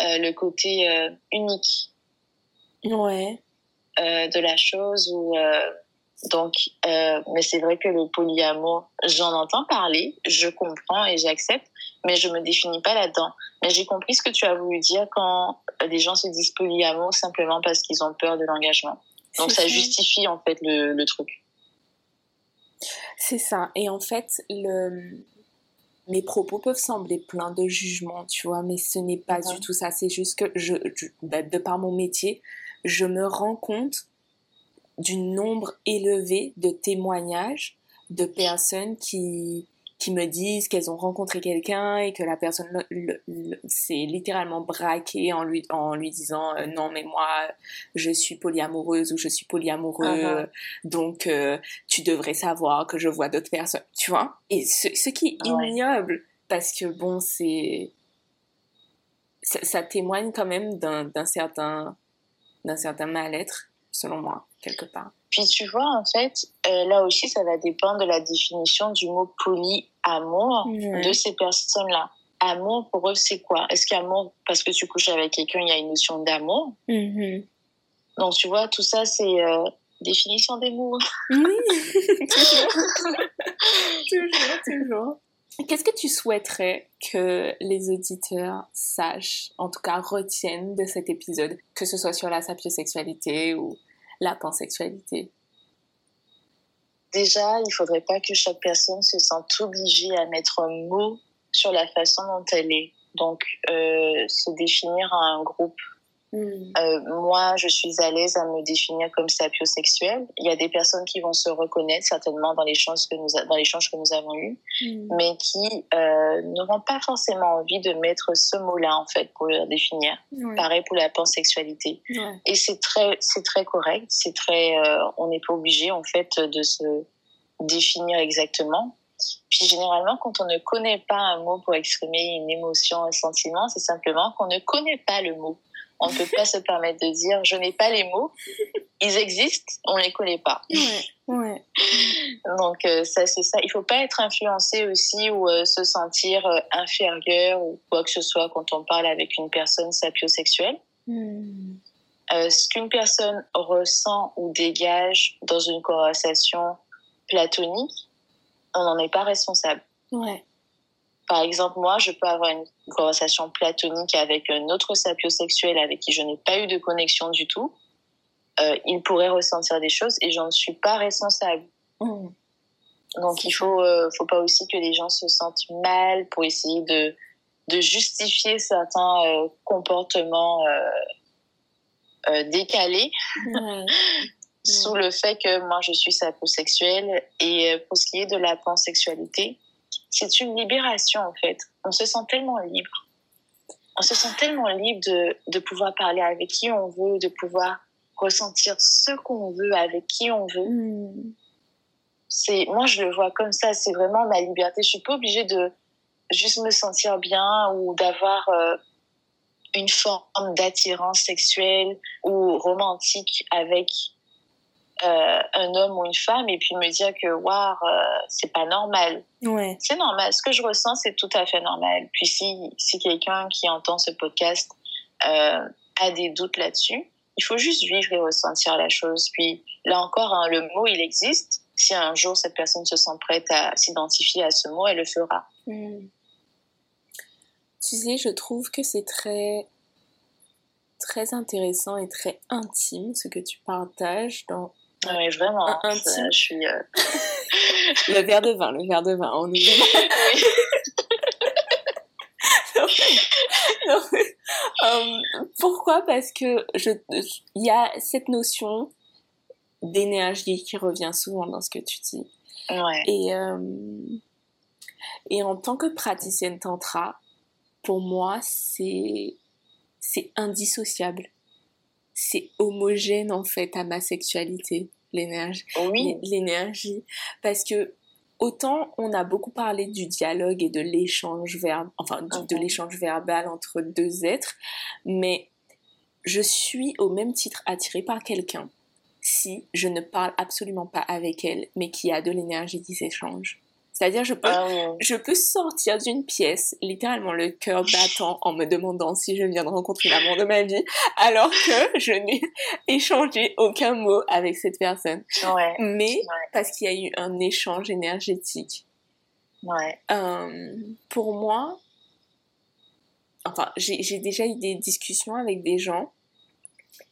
euh, le côté unique. Ouais, de la chose donc mais c'est vrai que le polyamour j'en entends parler je comprends et j'accepte mais je me définis pas là-dedans. Mais j'ai compris ce que tu as voulu dire quand les gens se disent polyamour simplement parce qu'ils ont peur de l'engagement donc ça justifie en fait le, le truc C'est ça. Et en fait, le... mes propos peuvent sembler pleins de jugement, tu vois, mais ce n'est pas Ouais. du tout ça. C'est juste que, je, je- bah, de par mon métier, je me rends compte du nombre élevé de témoignages de personnes qui, qui me disent qu'elles ont rencontré quelqu'un et que la personne s'est littéralement braquée en lui, en lui disant euh, non mais moi je suis polyamoureuse ou je suis polyamoureux Mhm. donc euh, tu devrais savoir que je vois d'autres personnes tu vois? Et ce, ce qui est Ouais. ignoble parce que bon c'est ça, ça témoigne quand même d'un certain d'un certain mal-être selon moi quelque part puis tu vois en fait euh, là aussi ça va dépendre de la définition du mot polyamour de ces personnes-là. Amour, pour eux, c'est quoi? Est-ce qu'amour, parce que tu couches avec quelqu'un, il y a une notion d'amour? Mhm. Donc, tu vois, tout ça, c'est euh, définition des mots. Oui, toujours, toujours, toujours. Qu'est-ce que tu souhaiterais que les auditeurs sachent, en tout cas retiennent de cet épisode, que ce soit sur la sapiosexualité ou la pansexualité? Déjà, il faudrait pas que chaque personne se sente obligée à mettre un mot sur la façon dont elle est. Donc, euh, se définir à un groupe. Mm. Euh, moi, je suis à l'aise à me définir comme sapiosexuelle. Il y a des personnes qui vont se reconnaître certainement dans l'échange que nous, a- dans l'échange que nous avons eu. Mm. mais qui euh, n'auront pas forcément envie de mettre ce mot-là en fait pour le définir. Pareil pour la pansexualité. Et c'est très, c'est très correct. C'est très, euh, on n'est pas obligé en fait de se définir exactement. Puis généralement, quand on ne connaît pas un mot pour exprimer une émotion, un sentiment, c'est simplement qu'on ne connaît pas le mot. On ne peut pas se permettre de dire je n'ai pas les mots. Ils existent, on les connaît pas. Ouais. Ouais. Donc euh, ça c'est ça. Il faut pas être influencé aussi ou euh, se sentir euh, inférieur ou quoi que ce soit quand on parle avec une personne sapiosexuelle. Mm. euh, ce qu'une personne ressent ou dégage dans une conversation platonique, on n'en est pas responsable. Ouais. Par exemple, moi, je peux avoir une conversation platonique avec un autre sapiosexuel avec qui je n'ai pas eu de connexion du tout. Euh, il pourrait ressentir des choses et j'en suis pas responsable. Mmh. Donc, il faut, euh, faut pas aussi que les gens se sentent mal pour essayer de, de justifier certains euh, comportements décalés sous le fait que moi je suis sapiosexuelle. Et pour ce qui est de la pansexualité, c'est une libération en fait. On se sent tellement libre. On se sent tellement libre de, de pouvoir parler avec qui on veut, de pouvoir ressentir ce qu'on veut avec qui on veut. Mmh. C'est moi je le vois comme ça. C'est vraiment ma liberté. Je suis pas obligée de juste me sentir bien ou d'avoir euh, une forme d'attirance sexuelle ou romantique avec euh, un homme ou une femme et puis me dire que waouh euh, c'est pas normal. Ouais. c'est normal. Ce que je ressens c'est tout à fait normal. Puis si si quelqu'un qui entend ce podcast euh, a des doutes là-dessus il faut juste vivre et ressentir la chose. Puis là encore hein, le mot il existe. Si un jour cette personne se sent prête à s'identifier à ce mot elle le fera. Mm. Tu sais, je trouve que c'est très très intéressant et très intime ce que tu partages dans oui vraiment Un- intime. ça, je suis euh, le verre de vin, le verre de vin. On Non, mais, euh, pourquoi? Parce que je, il y a cette notion d'énergie qui revient souvent dans ce que tu dis. ouais Et, euh, et en tant que praticienne tantra, pour moi, c'est, c'est indissociable. C'est homogène en fait à ma sexualité, l'énergie. Oui. L'énergie. Parce que autant on a beaucoup parlé du dialogue et de l'échange verbal enfin du- de Mhm. l'échange verbal entre deux êtres mais je suis au même titre attirée par quelqu'un si je ne parle absolument pas avec elle mais qu'il y a de l'énergie qui s'échange c'est-à-dire je peux ah je peux sortir d'une pièce, littéralement le cœur battant en me demandant si je viens de rencontrer l'amour de ma vie, alors que je n'ai échangé aucun mot avec cette personne. ouais Mais ouais parce qu'il y a eu un échange énergétique. ouais Euh, pour moi, enfin, j'ai déjà eu des discussions avec des gens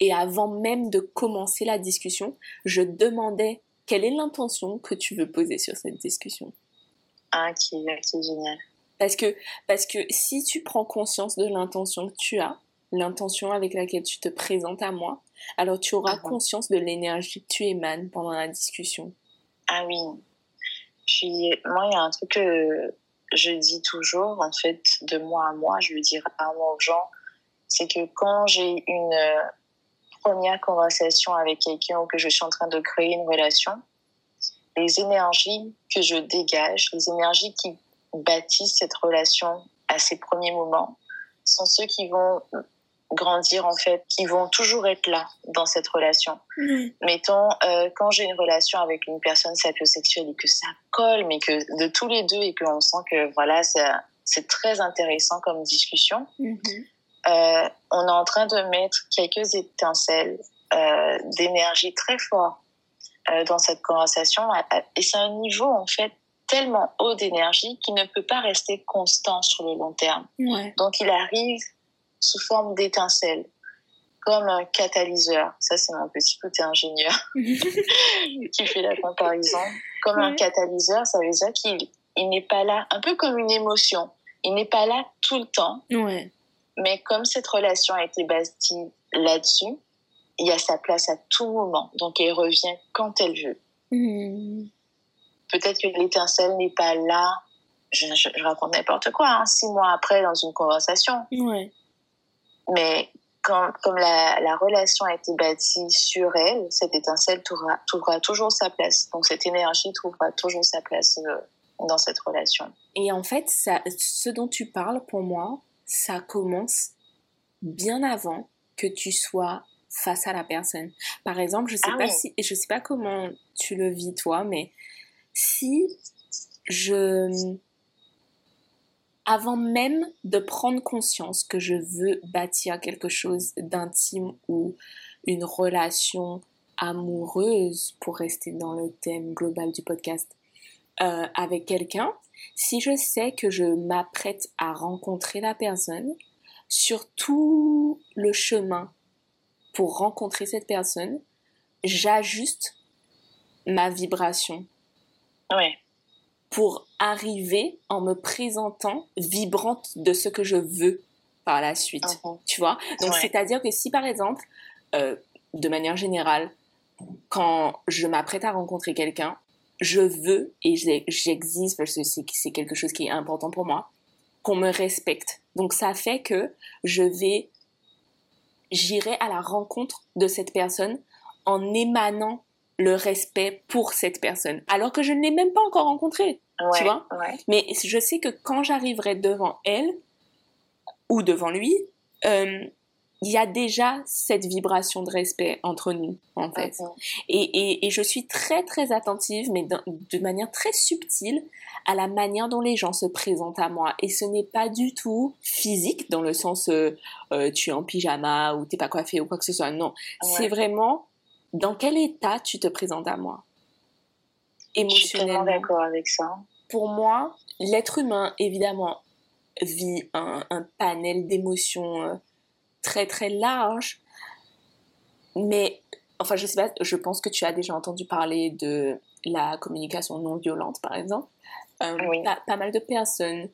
et avant même de commencer la discussion, je demandais quelle est l'intention que tu veux poser sur cette discussion. Ah qui est qui est génial Parce que, parce que si tu prends conscience de l'intention que tu as, l'intention avec laquelle tu te présentes à moi, alors tu auras Mhm. conscience de l'énergie que tu émanes pendant la discussion. Ah oui. Puis moi, il y a un truc que je dis toujours, en fait, de moi à moi, je le dis rarement aux gens, c'est que quand j'ai une euh, première conversation avec quelqu'un ou que je suis en train de créer une relation, les énergies que je dégage, les énergies qui bâtissent cette relation à ces premiers moments, sont ceux qui vont grandir en fait, qui vont toujours être là dans cette relation mettons, euh, quand j'ai une relation avec une personne sapiosexuelle et que ça colle, mais que de tous les deux et qu'on sent que voilà, c'est très intéressant comme discussion, Mhm. euh, on est en train de mettre quelques étincelles euh, d'énergie très fort dans cette conversation. Et c'est un niveau, en fait, tellement haut d'énergie qui ne peut pas rester constant sur le long terme. Ouais. Donc, il arrive sous forme d'étincelles, comme un catalyseur. Ça, c'est mon petit côté ingénieur qui fait la comparaison. Comme un catalyseur, ça veut dire qu'il il n'est pas là, un peu comme une émotion. Il n'est pas là tout le temps, ouais. mais comme cette relation a été bâtie là-dessus, il y a sa place à tout moment. Donc, elle revient quand elle veut. Mhm. Peut-être que l'étincelle n'est pas là, je, je- je raconte n'importe quoi, hein, six mois après dans une conversation. Mais quand, comme la, la relation a été bâtie sur elle, cette étincelle trouvera, trouvera toujours sa place. Donc cette énergie trouvera toujours sa place euh, dans cette relation. Et en fait, ça, ce dont tu parles, pour moi, ça commence bien avant que tu sois face à la personne. Par exemple, je sais Ah pas oui. si, je sais pas comment tu le vis toi, mais si je avant même de prendre conscience que je veux bâtir quelque chose d'intime ou une relation amoureuse, pour rester dans le thème global du podcast, euh, avec quelqu'un, si je sais que je m'apprête à rencontrer la personne, sur tout le chemin pour rencontrer cette personne, j'ajuste ma vibration. Ouais pour arriver en me présentant vibrante de ce que je veux par la suite. Uh-huh. Tu vois? Donc, c'est-à-dire que si par exemple, euh, de manière générale, quand je m'apprête à rencontrer quelqu'un, je veux et j'existe parce que c'est quelque chose qui est important pour moi, qu'on me respecte. Donc, ça fait que je vais, j'irai à la rencontre de cette personne en émanant le respect pour cette personne, alors que je ne l'ai même pas encore rencontrée, tu vois. Mais je sais que quand j'arriverai devant elle ou devant lui, euh, il y a déjà cette vibration de respect entre nous, en fait. Et, et, je suis très, très attentive, mais de manière très subtile, à la manière dont les gens se présentent à moi. Et ce n'est pas du tout physique, dans le sens euh, euh, tu es en pyjama ou t'es pas coiffé ou quoi que ce soit. Non, c'est vraiment dans quel état tu te présentes à moi? Émotionnellement. Je suis d'accord avec ça. Pour moi, l'être humain, évidemment, vit un, panel d'émotions euh, très très large. Mais, enfin, je sais pas, je pense que tu as déjà entendu parler de la communication non violente, par exemple. Euh, pas, mal de personnes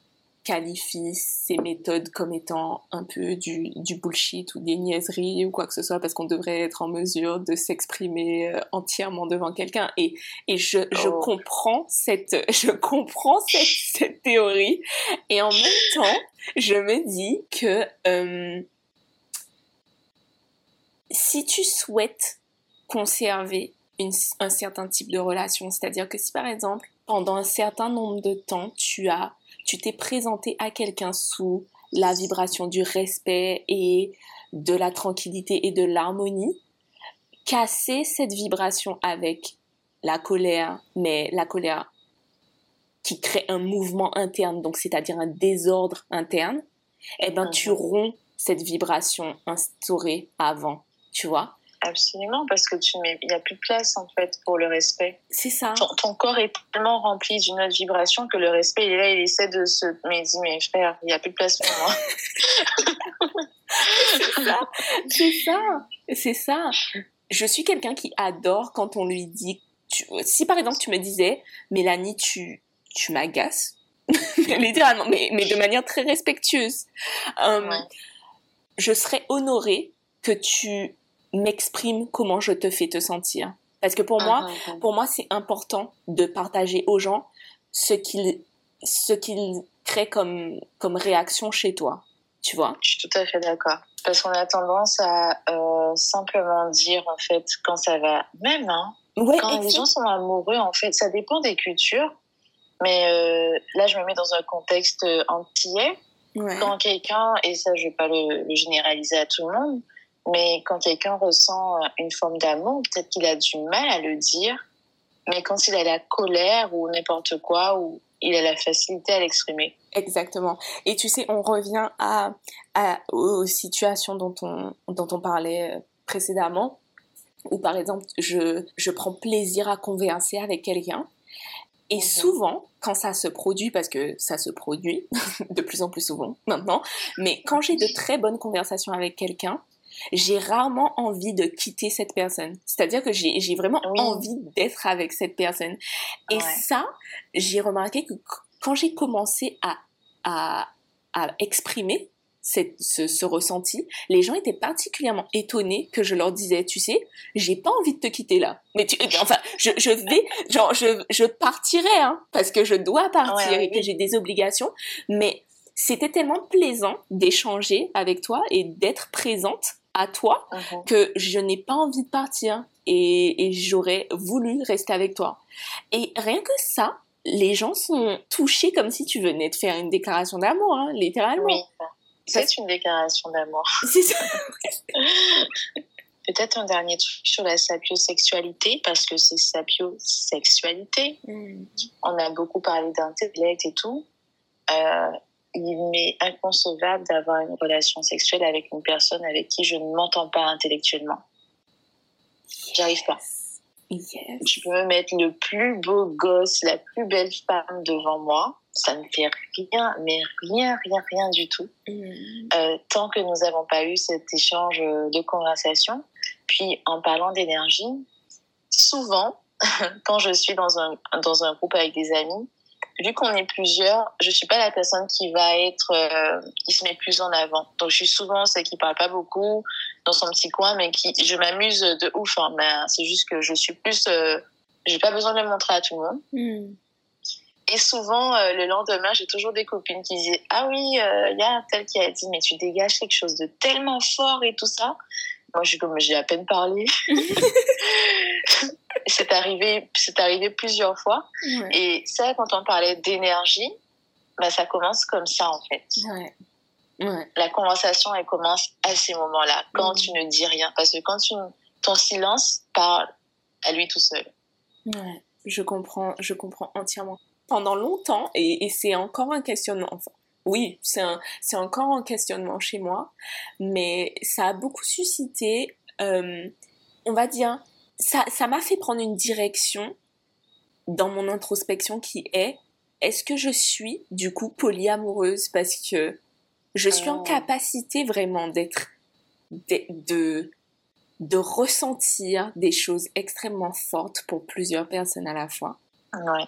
qualifie ces méthodes comme étant un peu du, du bullshit ou des niaiseries ou quoi que ce soit parce qu'on devrait être en mesure de s'exprimer euh, entièrement devant quelqu'un et, et je, je oh. comprends cette je comprends cette, cette, théorie et en même temps je me dis que euh, si tu souhaites conserver une, un certain type de relation c'est-à-dire que si par exemple pendant un certain nombre de temps tu as tu t'es présenté à quelqu'un sous la vibration du respect et de la tranquillité et de l'harmonie, casser cette vibration avec la colère, mais la colère qui crée un mouvement interne, donc c'est-à-dire un désordre interne, eh ben tu mhm. romps cette vibration instaurée avant, tu vois? Absolument, parce que tu mets, il n'y a plus de place en fait pour le respect. C'est ça. Ton, corps est tellement rempli d'une autre vibration que le respect, il est là, il essaie de se. Mais dis, mais frère, il n'y a plus de place pour moi. c'est ça. C'est ça. Je suis quelqu'un qui adore quand on lui dit. Si par exemple tu me disais, Mélanie, tu, tu m'agaces, littéralement, mais, mais de manière très respectueuse, euh, je serais honorée que tu m'exprime comment je te fais te sentir. Parce que pour moi, ah, pour moi, c'est important de partager aux gens ce qu'ils, ce qu'ils créent comme, comme réaction chez toi. Tu vois? Je suis tout à fait d'accord. Parce qu'on a tendance à euh, simplement dire, en fait, quand ça va, même, hein, quand les gens sont amoureux, en fait, ça dépend des cultures. Mais euh, là, je me mets dans un contexte antillais. Quand quelqu'un, et ça, je vais pas le, le généraliser à tout le monde, mais quand quelqu'un ressent une forme d'amour, peut-être qu'il a du mal à le dire. Mais quand il a la colère ou n'importe quoi, ou il a la facilité à l'exprimer. Exactement. Et tu sais, on revient à, à, aux situations dont on, dont on parlait euh, précédemment, où par exemple, je, je prends plaisir à converser avec quelqu'un. Et mhm. souvent, quand ça se produit, parce que ça se produit de plus en plus souvent maintenant, mais quand j'ai de très bonnes conversations avec quelqu'un, j'ai rarement envie de quitter cette personne. C'est-à-dire que j'ai vraiment envie d'être avec cette personne. Et ça, j'ai remarqué que quand j'ai commencé à, à, à exprimer cette, ce, ce, ressenti, les gens étaient particulièrement étonnés que je leur disais, tu sais, j'ai pas envie de te quitter là. Mais tu, enfin, je, je vais, genre, je, je partirai, hein, parce que je dois partir et que j'ai des obligations. Mais c'était tellement plaisant d'échanger avec toi et d'être présente à toi uh-huh. que je n'ai pas envie de partir et, j'aurais voulu rester avec toi. Et rien que ça, les gens sont touchés comme si tu venais de faire une déclaration d'amour, hein, littéralement. Oui, c'est une déclaration d'amour. C'est ça. Peut-être un dernier truc sur la sapiosexualité, parce que c'est sapiosexualité. Mm. On a beaucoup parlé d'intellect et tout. Euh, il m'est inconcevable d'avoir une relation sexuelle avec une personne avec qui je ne m'entends pas intellectuellement. J'arrive pas. Yes. Tu peux me mettre le plus beau gosse, la plus belle femme devant moi. Ça ne fait rien, mais rien, rien, rien du tout. Mm. Euh, tant que nous n'avons pas eu cet échange de conversation. Puis, en parlant d'énergie, souvent, quand je suis dans un, dans un groupe avec des amis, vu qu'on est plusieurs, je suis pas la personne qui va être, euh, qui se met plus en avant. Donc, je suis souvent celle qui parle pas beaucoup dans son petit coin, mais qui, je m'amuse de ouf. Hein, mais c'est juste que je suis plus, euh, j'ai pas besoin de le montrer à tout le monde. Mm. Et souvent, euh, le lendemain, j'ai toujours des copines qui disent Ah oui, il y a un tel qui a dit, mais tu dégages quelque chose de tellement fort et tout ça. Moi, je suis comme, j'ai à peine parlé. c'est arrivé, c'est arrivé plusieurs fois. Ouais. Et ça, quand on parlait d'énergie, bah, ça commence comme ça, en fait. Ouais. Ouais. La conversation, elle commence à ces moments-là, quand Mhm. tu ne dis rien. Parce que quand tu, ton silence parle à lui tout seul. Ouais, je comprends, je comprends entièrement. Pendant longtemps, et, et c'est encore un questionnement, enfin, oui, c'est encore un questionnement chez moi, mais ça a beaucoup suscité, euh, on va dire, ça, ça m'a fait prendre une direction dans mon introspection qui est, est-ce que je suis du coup polyamoureuse? Parce que je suis en Oh. capacité vraiment d'être, de, de, de ressentir des choses extrêmement fortes pour plusieurs personnes à la fois. Ouais.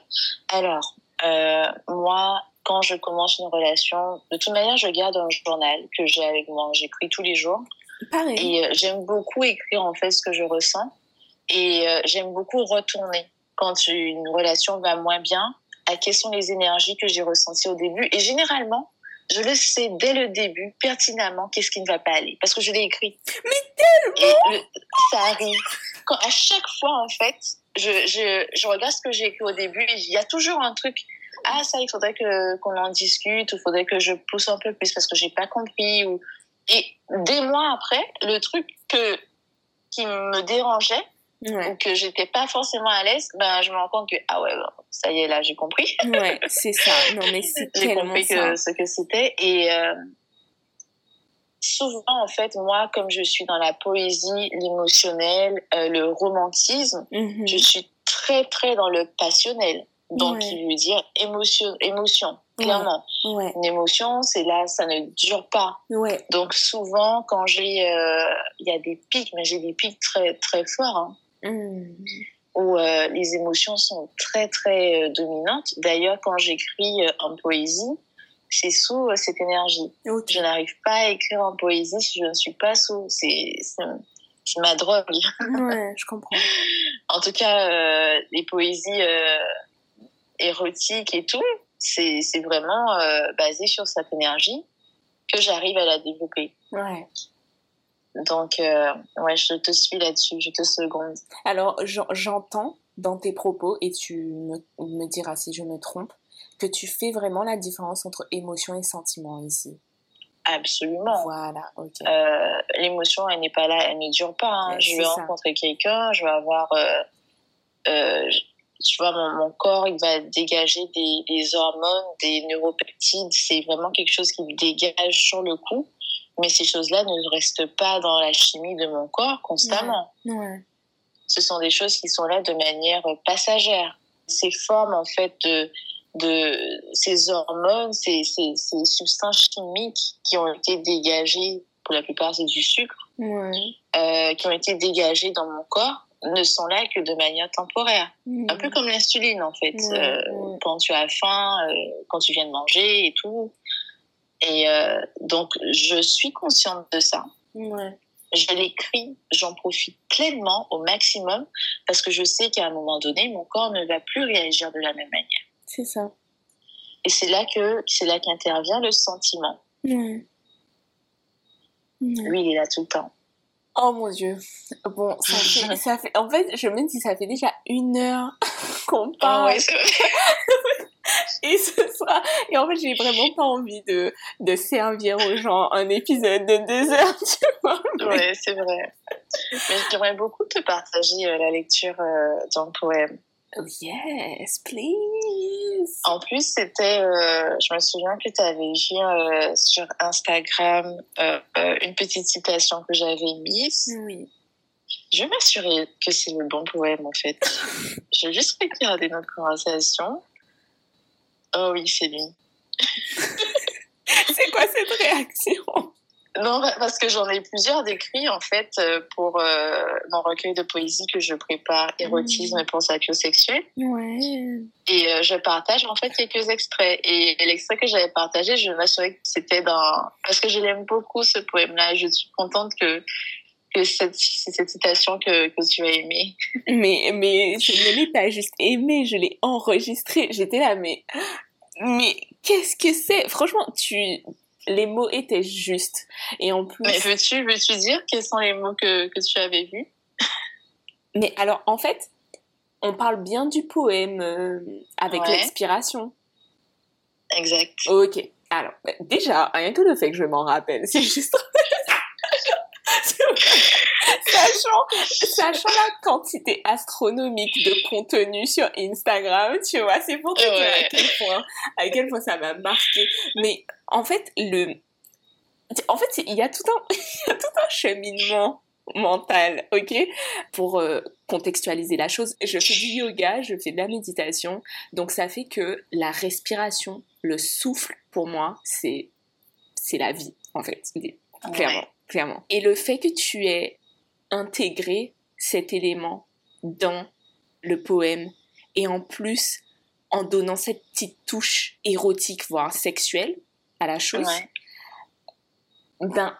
Alors, euh, moi, quand je commence une relation, de toute manière, je garde un journal que j'ai avec moi. J'écris tous les jours. Pareil. Et euh, j'aime beaucoup écrire en fait ce que je ressens. Et euh, j'aime beaucoup retourner quand une relation va moins bien, à quelles sont les énergies que j'ai ressenties au début. Et généralement, je le sais dès le début pertinemment qu'est-ce qui ne va pas aller parce que je l'ai écrit. Mais Et le- ça arrive. Quand, à chaque fois, en fait, je, je, je regarde ce que j'ai écrit au début et il y a toujours un truc. Ah, ça, il faudrait que, qu'on en discute ou il faudrait que je pousse un peu plus parce que j'ai pas compris. Ou... Et des mois après, le truc que, qui me dérangeait Ouais, ou que j'étais pas forcément à l'aise, ben, je me rends compte que, ah ouais, bon, ça y est, là, j'ai compris. ouais, c'est ça. Non, mais c'est j'ai compris que, ce que c'était. Et euh, souvent, en fait, moi, comme je suis dans la poésie, l'émotionnel, euh, le romantisme, Mhm. je suis très, très dans le passionnel. Donc, Ouais. qui veut dire émotion, émotion clairement. Ouais, Une émotion, c'est là, ça ne dure pas. ouais, Donc, souvent, quand j'ai... euh, Il y a des pics, mais j'ai des pics très, très forts. hein Mhm. où euh, les émotions sont très très euh, dominantes. D'ailleurs, quand j'écris euh, en poésie, c'est sous euh, cette énergie. Je n'arrive pas à écrire en poésie si je ne suis pas sous. C'est ma drogue. Ouais, je comprends. En tout cas, euh, les poésies érotiques et tout, c'est c'est vraiment basé sur cette énergie que j'arrive à la développer. Ouais. Donc, euh, ouais, je te suis là-dessus, je te seconde. Alors, j'en- j'entends dans tes propos, et tu me, me diras si je me trompe, que tu fais vraiment la différence entre émotion et sentiment ici. Absolument. Voilà, ok. Euh, l'émotion, elle n'est pas là, elle ne dure pas. hein. Je vais ça. rencontrer quelqu'un, je vais avoir, euh, tu vois, mon, mon corps, il va dégager des, des hormones, des neuropeptides. C'est vraiment quelque chose qui me dégage sur le coup. Mais ces choses-là ne restent pas dans la chimie de mon corps constamment. Ouais. Ce sont des choses qui sont là de manière passagère. Ces formes, en fait, de, de ces hormones, ces, ces, ces substances chimiques qui ont été dégagées, pour la plupart c'est du sucre, Ouais. euh, qui ont été dégagées dans mon corps, ne sont là que de manière temporaire. Un peu comme l'insuline, en fait. Euh. Quand tu as faim, euh, quand tu viens de manger et tout. Et euh, donc, je suis consciente de ça. Ouais. Je l'écris, j'en profite pleinement au maximum parce que je sais qu'à un moment donné, mon corps ne va plus réagir de la même manière. C'est ça. Et c'est là que c'est là qu'intervient le sentiment. Ouais. Ouais. Lui, il est là tout le temps. Oh mon dieu. Bon, ça fait, ça fait. En fait, je me dis, ça fait déjà une heure qu'on Ah parle. ouais, c'est vrai. Et ce soir. Et en fait, j'ai vraiment pas envie de, de servir aux gens un épisode de deux heures, tu vois. Ouais, c'est vrai. Mais j'aimerais beaucoup te partager euh, la lecture euh, d'un poème. Oh, yes, please. En plus, c'était, euh, je me souviens que tu avais vu euh, sur Instagram euh, une petite citation que j'avais mise. Oui. Je vais m'assurer que c'est le bon poème, en fait. J'ai juste regardé notre conversation. Oh oui, c'est lui. c'est quoi cette réaction? Non, parce que j'en ai plusieurs d'écrits, en fait, euh, pour euh, mon recueil de poésie que je prépare, Érotisme mmh. pour sapiosexuel. Ouais. Et euh, je partage, en fait, quelques extraits. Et, l'extrait que j'avais partagé, je m'assurais que c'était dans... Parce que je l'aime beaucoup, ce poème-là. Je suis contente que que cette, cette citation que, que tu as aimée. Mais, mais je ne l'ai pas juste aimée, je l'ai enregistrée. J'étais là, mais, mais qu'est-ce que c'est? Franchement, tu, les mots étaient justes. Et en plus. Mais veux-tu, veux-tu dire quels sont les mots que, que tu avais vus? Mais alors, en fait, on parle bien du poème euh, avec l'expiration. Exact. Ok. Alors, bah, déjà, rien que le fait que je m'en rappelle, c'est juste. sachant, sachant la quantité astronomique de contenu sur Instagram, tu vois, c'est pour te dire à quel point, à quel point ça m'a marqué. Mais en fait, le, en fait, il y a tout un, il y a tout un cheminement mental, ok Pour euh, contextualiser la chose, je fais du yoga, je fais de la méditation, donc ça fait que la respiration, le souffle, pour moi, c'est c'est la vie, en fait, clairement, clairement. Et le fait que tu aies intégré cet élément dans le poème et en plus en donnant cette petite touche érotique, voire sexuelle à la chose, ben,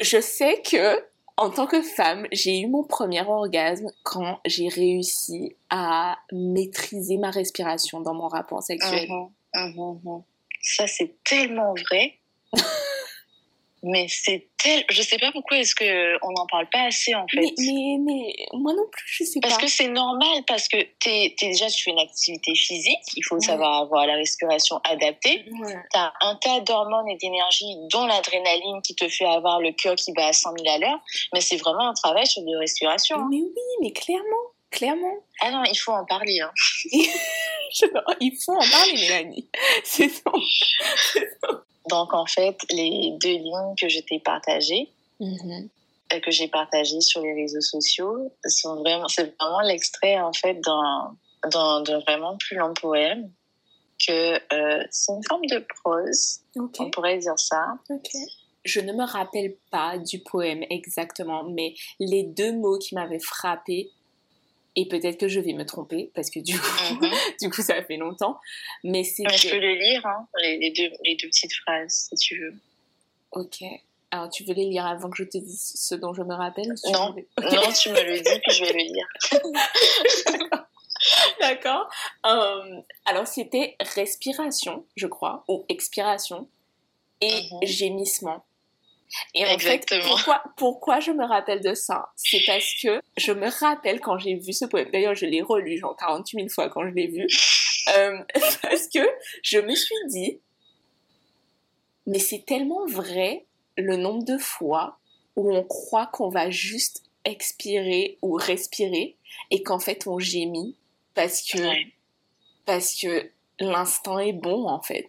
je sais que en tant que femme, j'ai eu mon premier orgasme quand j'ai réussi à maîtriser ma respiration dans mon rapport sexuel. Uh-huh, uh-huh, uh-huh. Ça, c'est tellement vrai. Mais c'est tel, je sais pas pourquoi est-ce que on n'en parle pas assez en fait. Mais, mais, moi non plus, je sais parce pas. Parce que c'est normal, parce que t'es, es déjà tu fais une activité physique, il faut savoir avoir la respiration adaptée. Ouais. T'as un tas d'hormones et d'énergie, dont l'adrénaline qui te fait avoir le cœur qui bat à 100 000 à l'heure. Mais c'est vraiment un travail sur de respiration. Mais oui, mais clairement, clairement. Ah non, il faut en parler. Hein. il faut en parler, Mélanie. C'est ça. Donc, en fait, les deux lignes que je t'ai partagées, mm-hmm. euh, que j'ai partagées sur les réseaux sociaux, sont vraiment, c'est vraiment l'extrait, en fait, d'un, vraiment plus long poème que euh, c'est une forme de prose, on pourrait dire ça. Je ne me rappelle pas du poème exactement, mais les deux mots qui m'avaient frappé, et peut-être que je vais me tromper parce que du coup, mhm. du coup ça fait longtemps. Mais c'est. Je peux le lire, hein, les, deux, les deux petites phrases, si tu veux. Ok. Alors, tu veux les lire avant que je te dise ce dont je me rappelle Non, non, tu me le dis, puis je vais le lire. D'accord. Euh, alors, c'était respiration, je crois, ou expiration, et mhm. gémissement. Et en fait, pourquoi, pourquoi je me rappelle de ça? C'est parce que je me rappelle quand j'ai vu ce poème, d'ailleurs je l'ai relu genre 48 000 fois quand je l'ai vu, euh, parce que je me suis dit, mais c'est tellement vrai le nombre de fois où on croit qu'on va juste expirer ou respirer et qu'en fait on gémit parce que, parce que l'instant est bon en fait,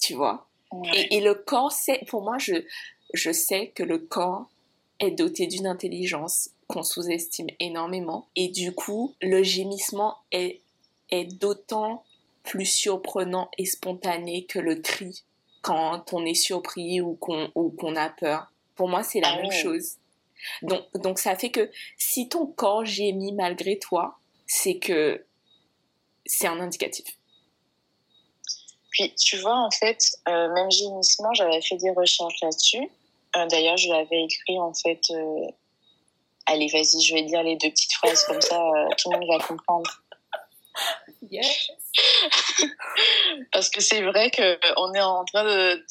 tu vois? Et, et, le corps, c'est, pour moi, je, je sais que le corps est doté d'une intelligence qu'on sous-estime énormément. Et du coup, le gémissement est, est d'autant plus surprenant et spontané que le cri quand on est surpris ou qu'on a peur. Pour moi, c'est la ah même chose. Donc, donc ça fait que si ton corps gémit malgré toi, c'est que c'est un indicatif. Puis tu vois, en fait, euh, même gémissement, j'avais fait des recherches là-dessus. Euh, d'ailleurs, je l'avais écrit en fait. Euh, allez, vas-y, je vais lire les deux petites phrases comme ça, euh, tout le monde va comprendre. Yes. Parce que c'est vrai qu'on est en train de.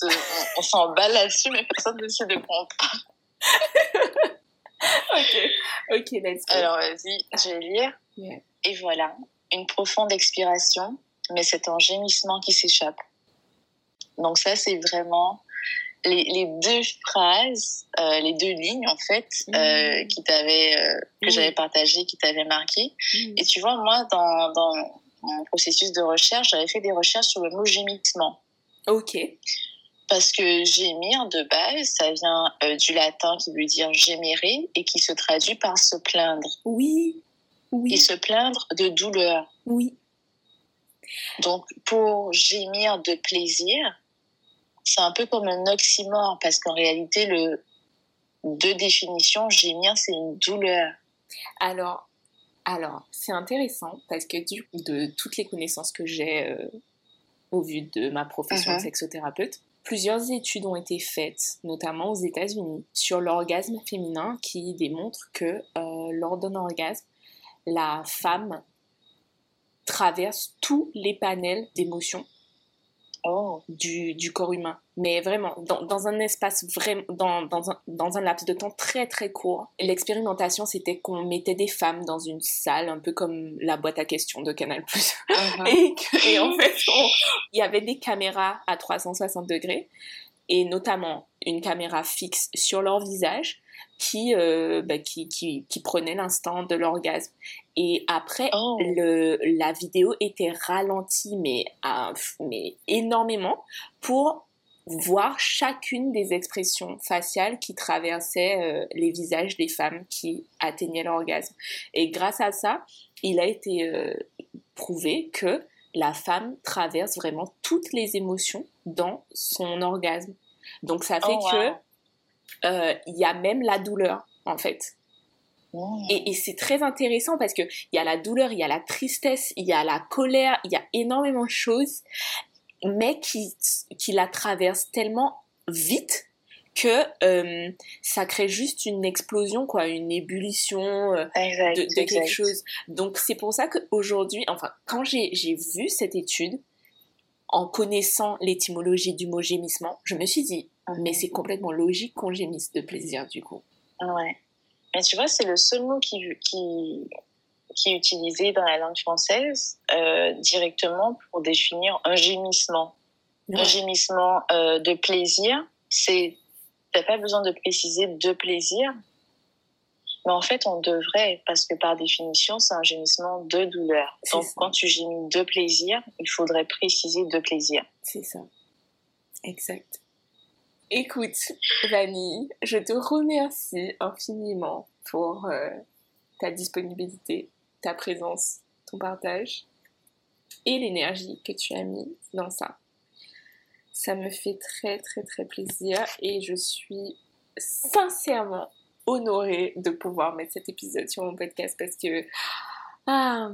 on, s'emballe là-dessus, mais personne ne sait de comprendre. ok, ok, let's go. Alors, vas-y, je vais lire. Et voilà, une profonde expiration, mais c'est un gémissement qui s'échappe. Donc, ça, c'est vraiment les, deux phrases, euh, les deux lignes en fait, euh, mmh. qui t'avaient, euh, que j'avais partagées, qui t'avaient marqué. Mmh. Et tu vois, moi, dans, dans mon processus de recherche, j'avais fait des recherches sur le mot gémissement. Ok. Parce que gémir, de base, ça vient euh, du latin qui veut dire gémérer et qui se traduit par se plaindre. Oui. Oui. Et se plaindre de douleur. Oui. Donc, pour gémir de plaisir, c'est un peu comme un oxymore parce qu'en réalité, le, de définition, gémir, c'est une douleur. Alors, alors c'est intéressant parce que du, de toutes les connaissances que j'ai euh, au vu de ma profession de Mhm. sexothérapeute, plusieurs études ont été faites, notamment aux États-Unis, sur l'orgasme féminin qui démontrent que euh, lors d'un orgasme, la femme traverse tous les panels d'émotions Oh, du, du corps humain. Mais vraiment, dans, dans un espace vraiment, dans, dans, un, dans un laps de temps très très court. L'expérimentation, c'était qu'on mettait des femmes dans une salle, un peu comme la boîte à questions de Canal+. Mhm. et, que- et en fait, il y avait des caméras à 360 degrés, et notamment une caméra fixe sur leur visage qui, euh, bah, qui, qui, qui prenait l'instant de l'orgasme. Et après, Oh. le, la vidéo était ralentie, mais, à- mais énormément, pour voir chacune des expressions faciales qui traversaient euh, les visages des femmes qui atteignaient l'orgasme. Et grâce à ça, il a été euh, prouvé que la femme traverse vraiment toutes les émotions dans son orgasme. Donc ça fait Oh, que euh, il y a même la douleur en fait. Mhm. Et, et c'est très intéressant parce que il y a la douleur, il y a la tristesse, il y a la colère, il y a énormément de choses, mais qui, qui la traversent tellement vite que euh, ça crée juste une explosion, quoi, une ébullition euh, Exact, de, de quelque chose. Donc c'est pour ça qu'aujourd'hui, enfin, quand j'ai vu cette étude, en connaissant l'étymologie du mot gémissement, je me suis dit, mais c'est complètement logique qu'on gémisse de plaisir du coup. Ouais. Mais tu vois, c'est le seul mot qui, qui, qui est utilisé dans la langue française euh, directement pour définir un gémissement. Un gémissement euh, de plaisir, c'est. T'as pas besoin de préciser de plaisir, mais en fait, on devrait, parce que par définition, c'est un gémissement de douleur. Donc, ça. quand tu gémis de plaisir, il faudrait préciser de plaisir. C'est ça. Exact. Écoute, Vanille, je te remercie infiniment pour euh, ta disponibilité, ta présence, ton partage et l'énergie que tu as mis dans ça. Ça me fait très très très plaisir et je suis sincèrement honorée de pouvoir mettre cet épisode sur mon podcast parce que ah,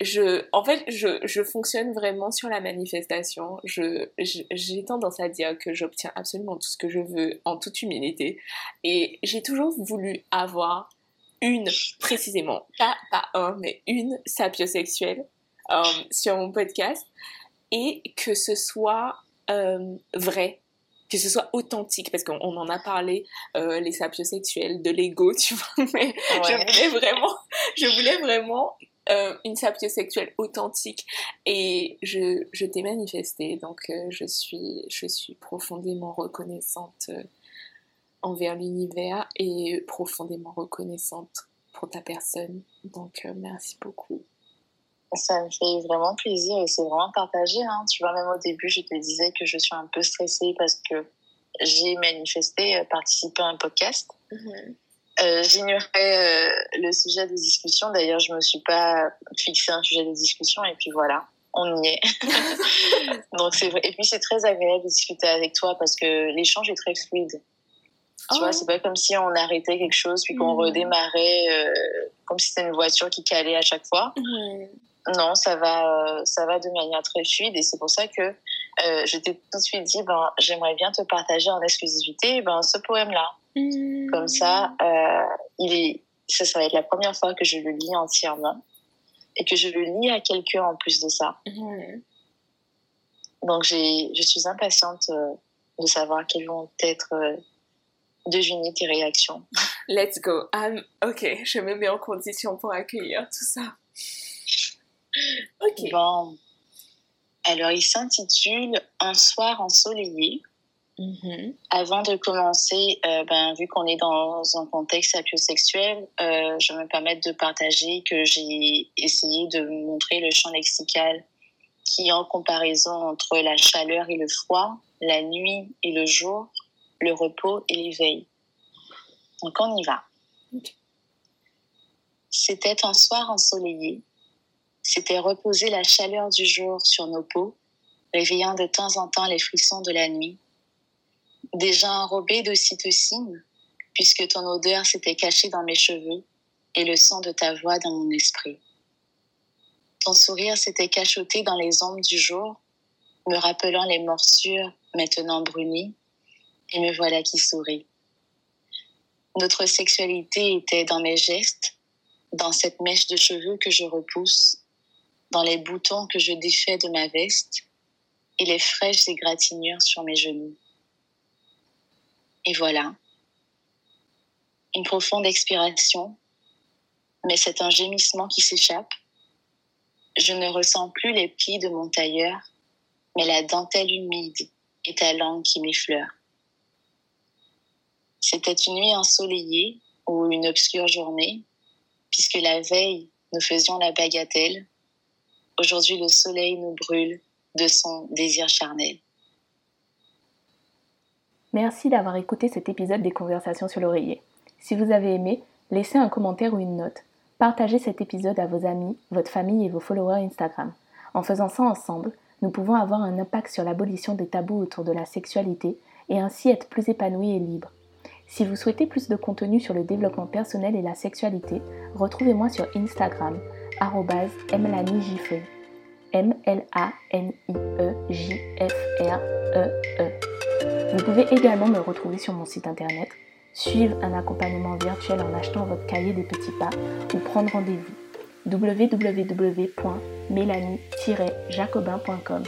je, en fait, je, je fonctionne vraiment sur la manifestation. Je, j'ai tendance à dire que j'obtiens absolument tout ce que je veux en toute humilité. Et j'ai toujours voulu avoir une, précisément, pas, pas un, mais une sapiosexuelle euh, sur mon podcast. Et que ce soit euh, vrai, que ce soit authentique, parce qu'on on en a parlé, euh, les sapiosexuels, de l'ego, tu vois, mais je voulais vraiment, je voulais vraiment euh, une sapiosexuelle authentique. Et je, je t'ai manifesté donc euh, je suis je suis profondément reconnaissante euh, envers l'univers et profondément reconnaissante pour ta personne. Donc euh, merci beaucoup Ça me fait vraiment plaisir et c'est vraiment partagé. Hein. Tu vois, même au début, je te disais que je suis un peu stressée parce que j'ai manifesté, euh, participé à un podcast. Euh, J'ignorais euh, le sujet de discussion. D'ailleurs, je me suis pas fixé un sujet de discussion et puis voilà, on y est. Donc c'est vrai. Et puis c'est très agréable de discuter avec toi parce que l'échange est très fluide. Tu Oh. vois, c'est pas comme si on arrêtait quelque chose puis qu'on Mhm. redémarrait euh, comme si c'était une voiture qui calait à chaque fois. Mhm. Non, ça va, euh, ça va de manière très fluide et c'est pour ça que euh, je t'ai tout de suite dit, ben, j'aimerais bien te partager en exclusivité ben, ce poème-là. Mhm. Comme ça, euh, il est, ça, ça va être la première fois que je le lis entièrement et que je le lis à quelqu'un en plus de ça. Mhm. Donc, j'ai, je suis impatiente euh, de savoir quelles vont être deviner tes réactions. let's go I'm- ok je me mets en condition pour accueillir tout ça ok Bon. Alors, il s'intitule Un soir ensoleillé. Mhm. Avant de commencer, euh, ben, vu qu'on est dans un contexte sapiosexuel, euh, je me permets de partager que j'ai essayé de montrer le champ lexical qui, en comparaison entre la chaleur et le froid, la nuit et le jour, le repos et l'éveil. Donc on y va. C'était un soir ensoleillé. C'était reposer la chaleur du jour sur nos peaux, réveillant de temps en temps les frissons de la nuit déjà enrobée d'ocytocine, puisque ton odeur s'était cachée dans mes cheveux et le son de ta voix dans mon esprit. Ton sourire s'était cachoté dans les ombres du jour, me rappelant les morsures maintenant brunies, et me voilà qui sourit. Notre sexualité était dans mes gestes, dans cette mèche de cheveux que je repousse, dans les boutons que je défais de ma veste et les fraîches égratignures sur mes genoux. Et voilà. Une profonde expiration, mais c'est un gémissement qui s'échappe. Je ne ressens plus les plis de mon tailleur, mais la dentelle humide et ta langue qui m'effleure. C'était une nuit ensoleillée ou une obscure journée, puisque la veille, nous faisions la bagatelle. Aujourd'hui, le soleil nous brûle de son désir charnel. Merci d'avoir écouté cet épisode des Conversations sur l'oreiller. Si vous avez aimé, laissez un commentaire ou une note. Partagez cet épisode à vos amis, votre famille et vos followers Instagram. En faisant ça ensemble, nous pouvons avoir un impact sur l'abolition des tabous autour de la sexualité et ainsi être plus épanouis et libres. Si vous souhaitez plus de contenu sur le développement personnel et la sexualité, retrouvez-moi sur Instagram, mlanijifre. M-L-A-N-I-E-J-F-R-E-E. Vous pouvez également me retrouver sur mon site internet, suivre un accompagnement virtuel en achetant votre cahier des petits pas ou prendre rendez-vous www.mélanie-jacobin.com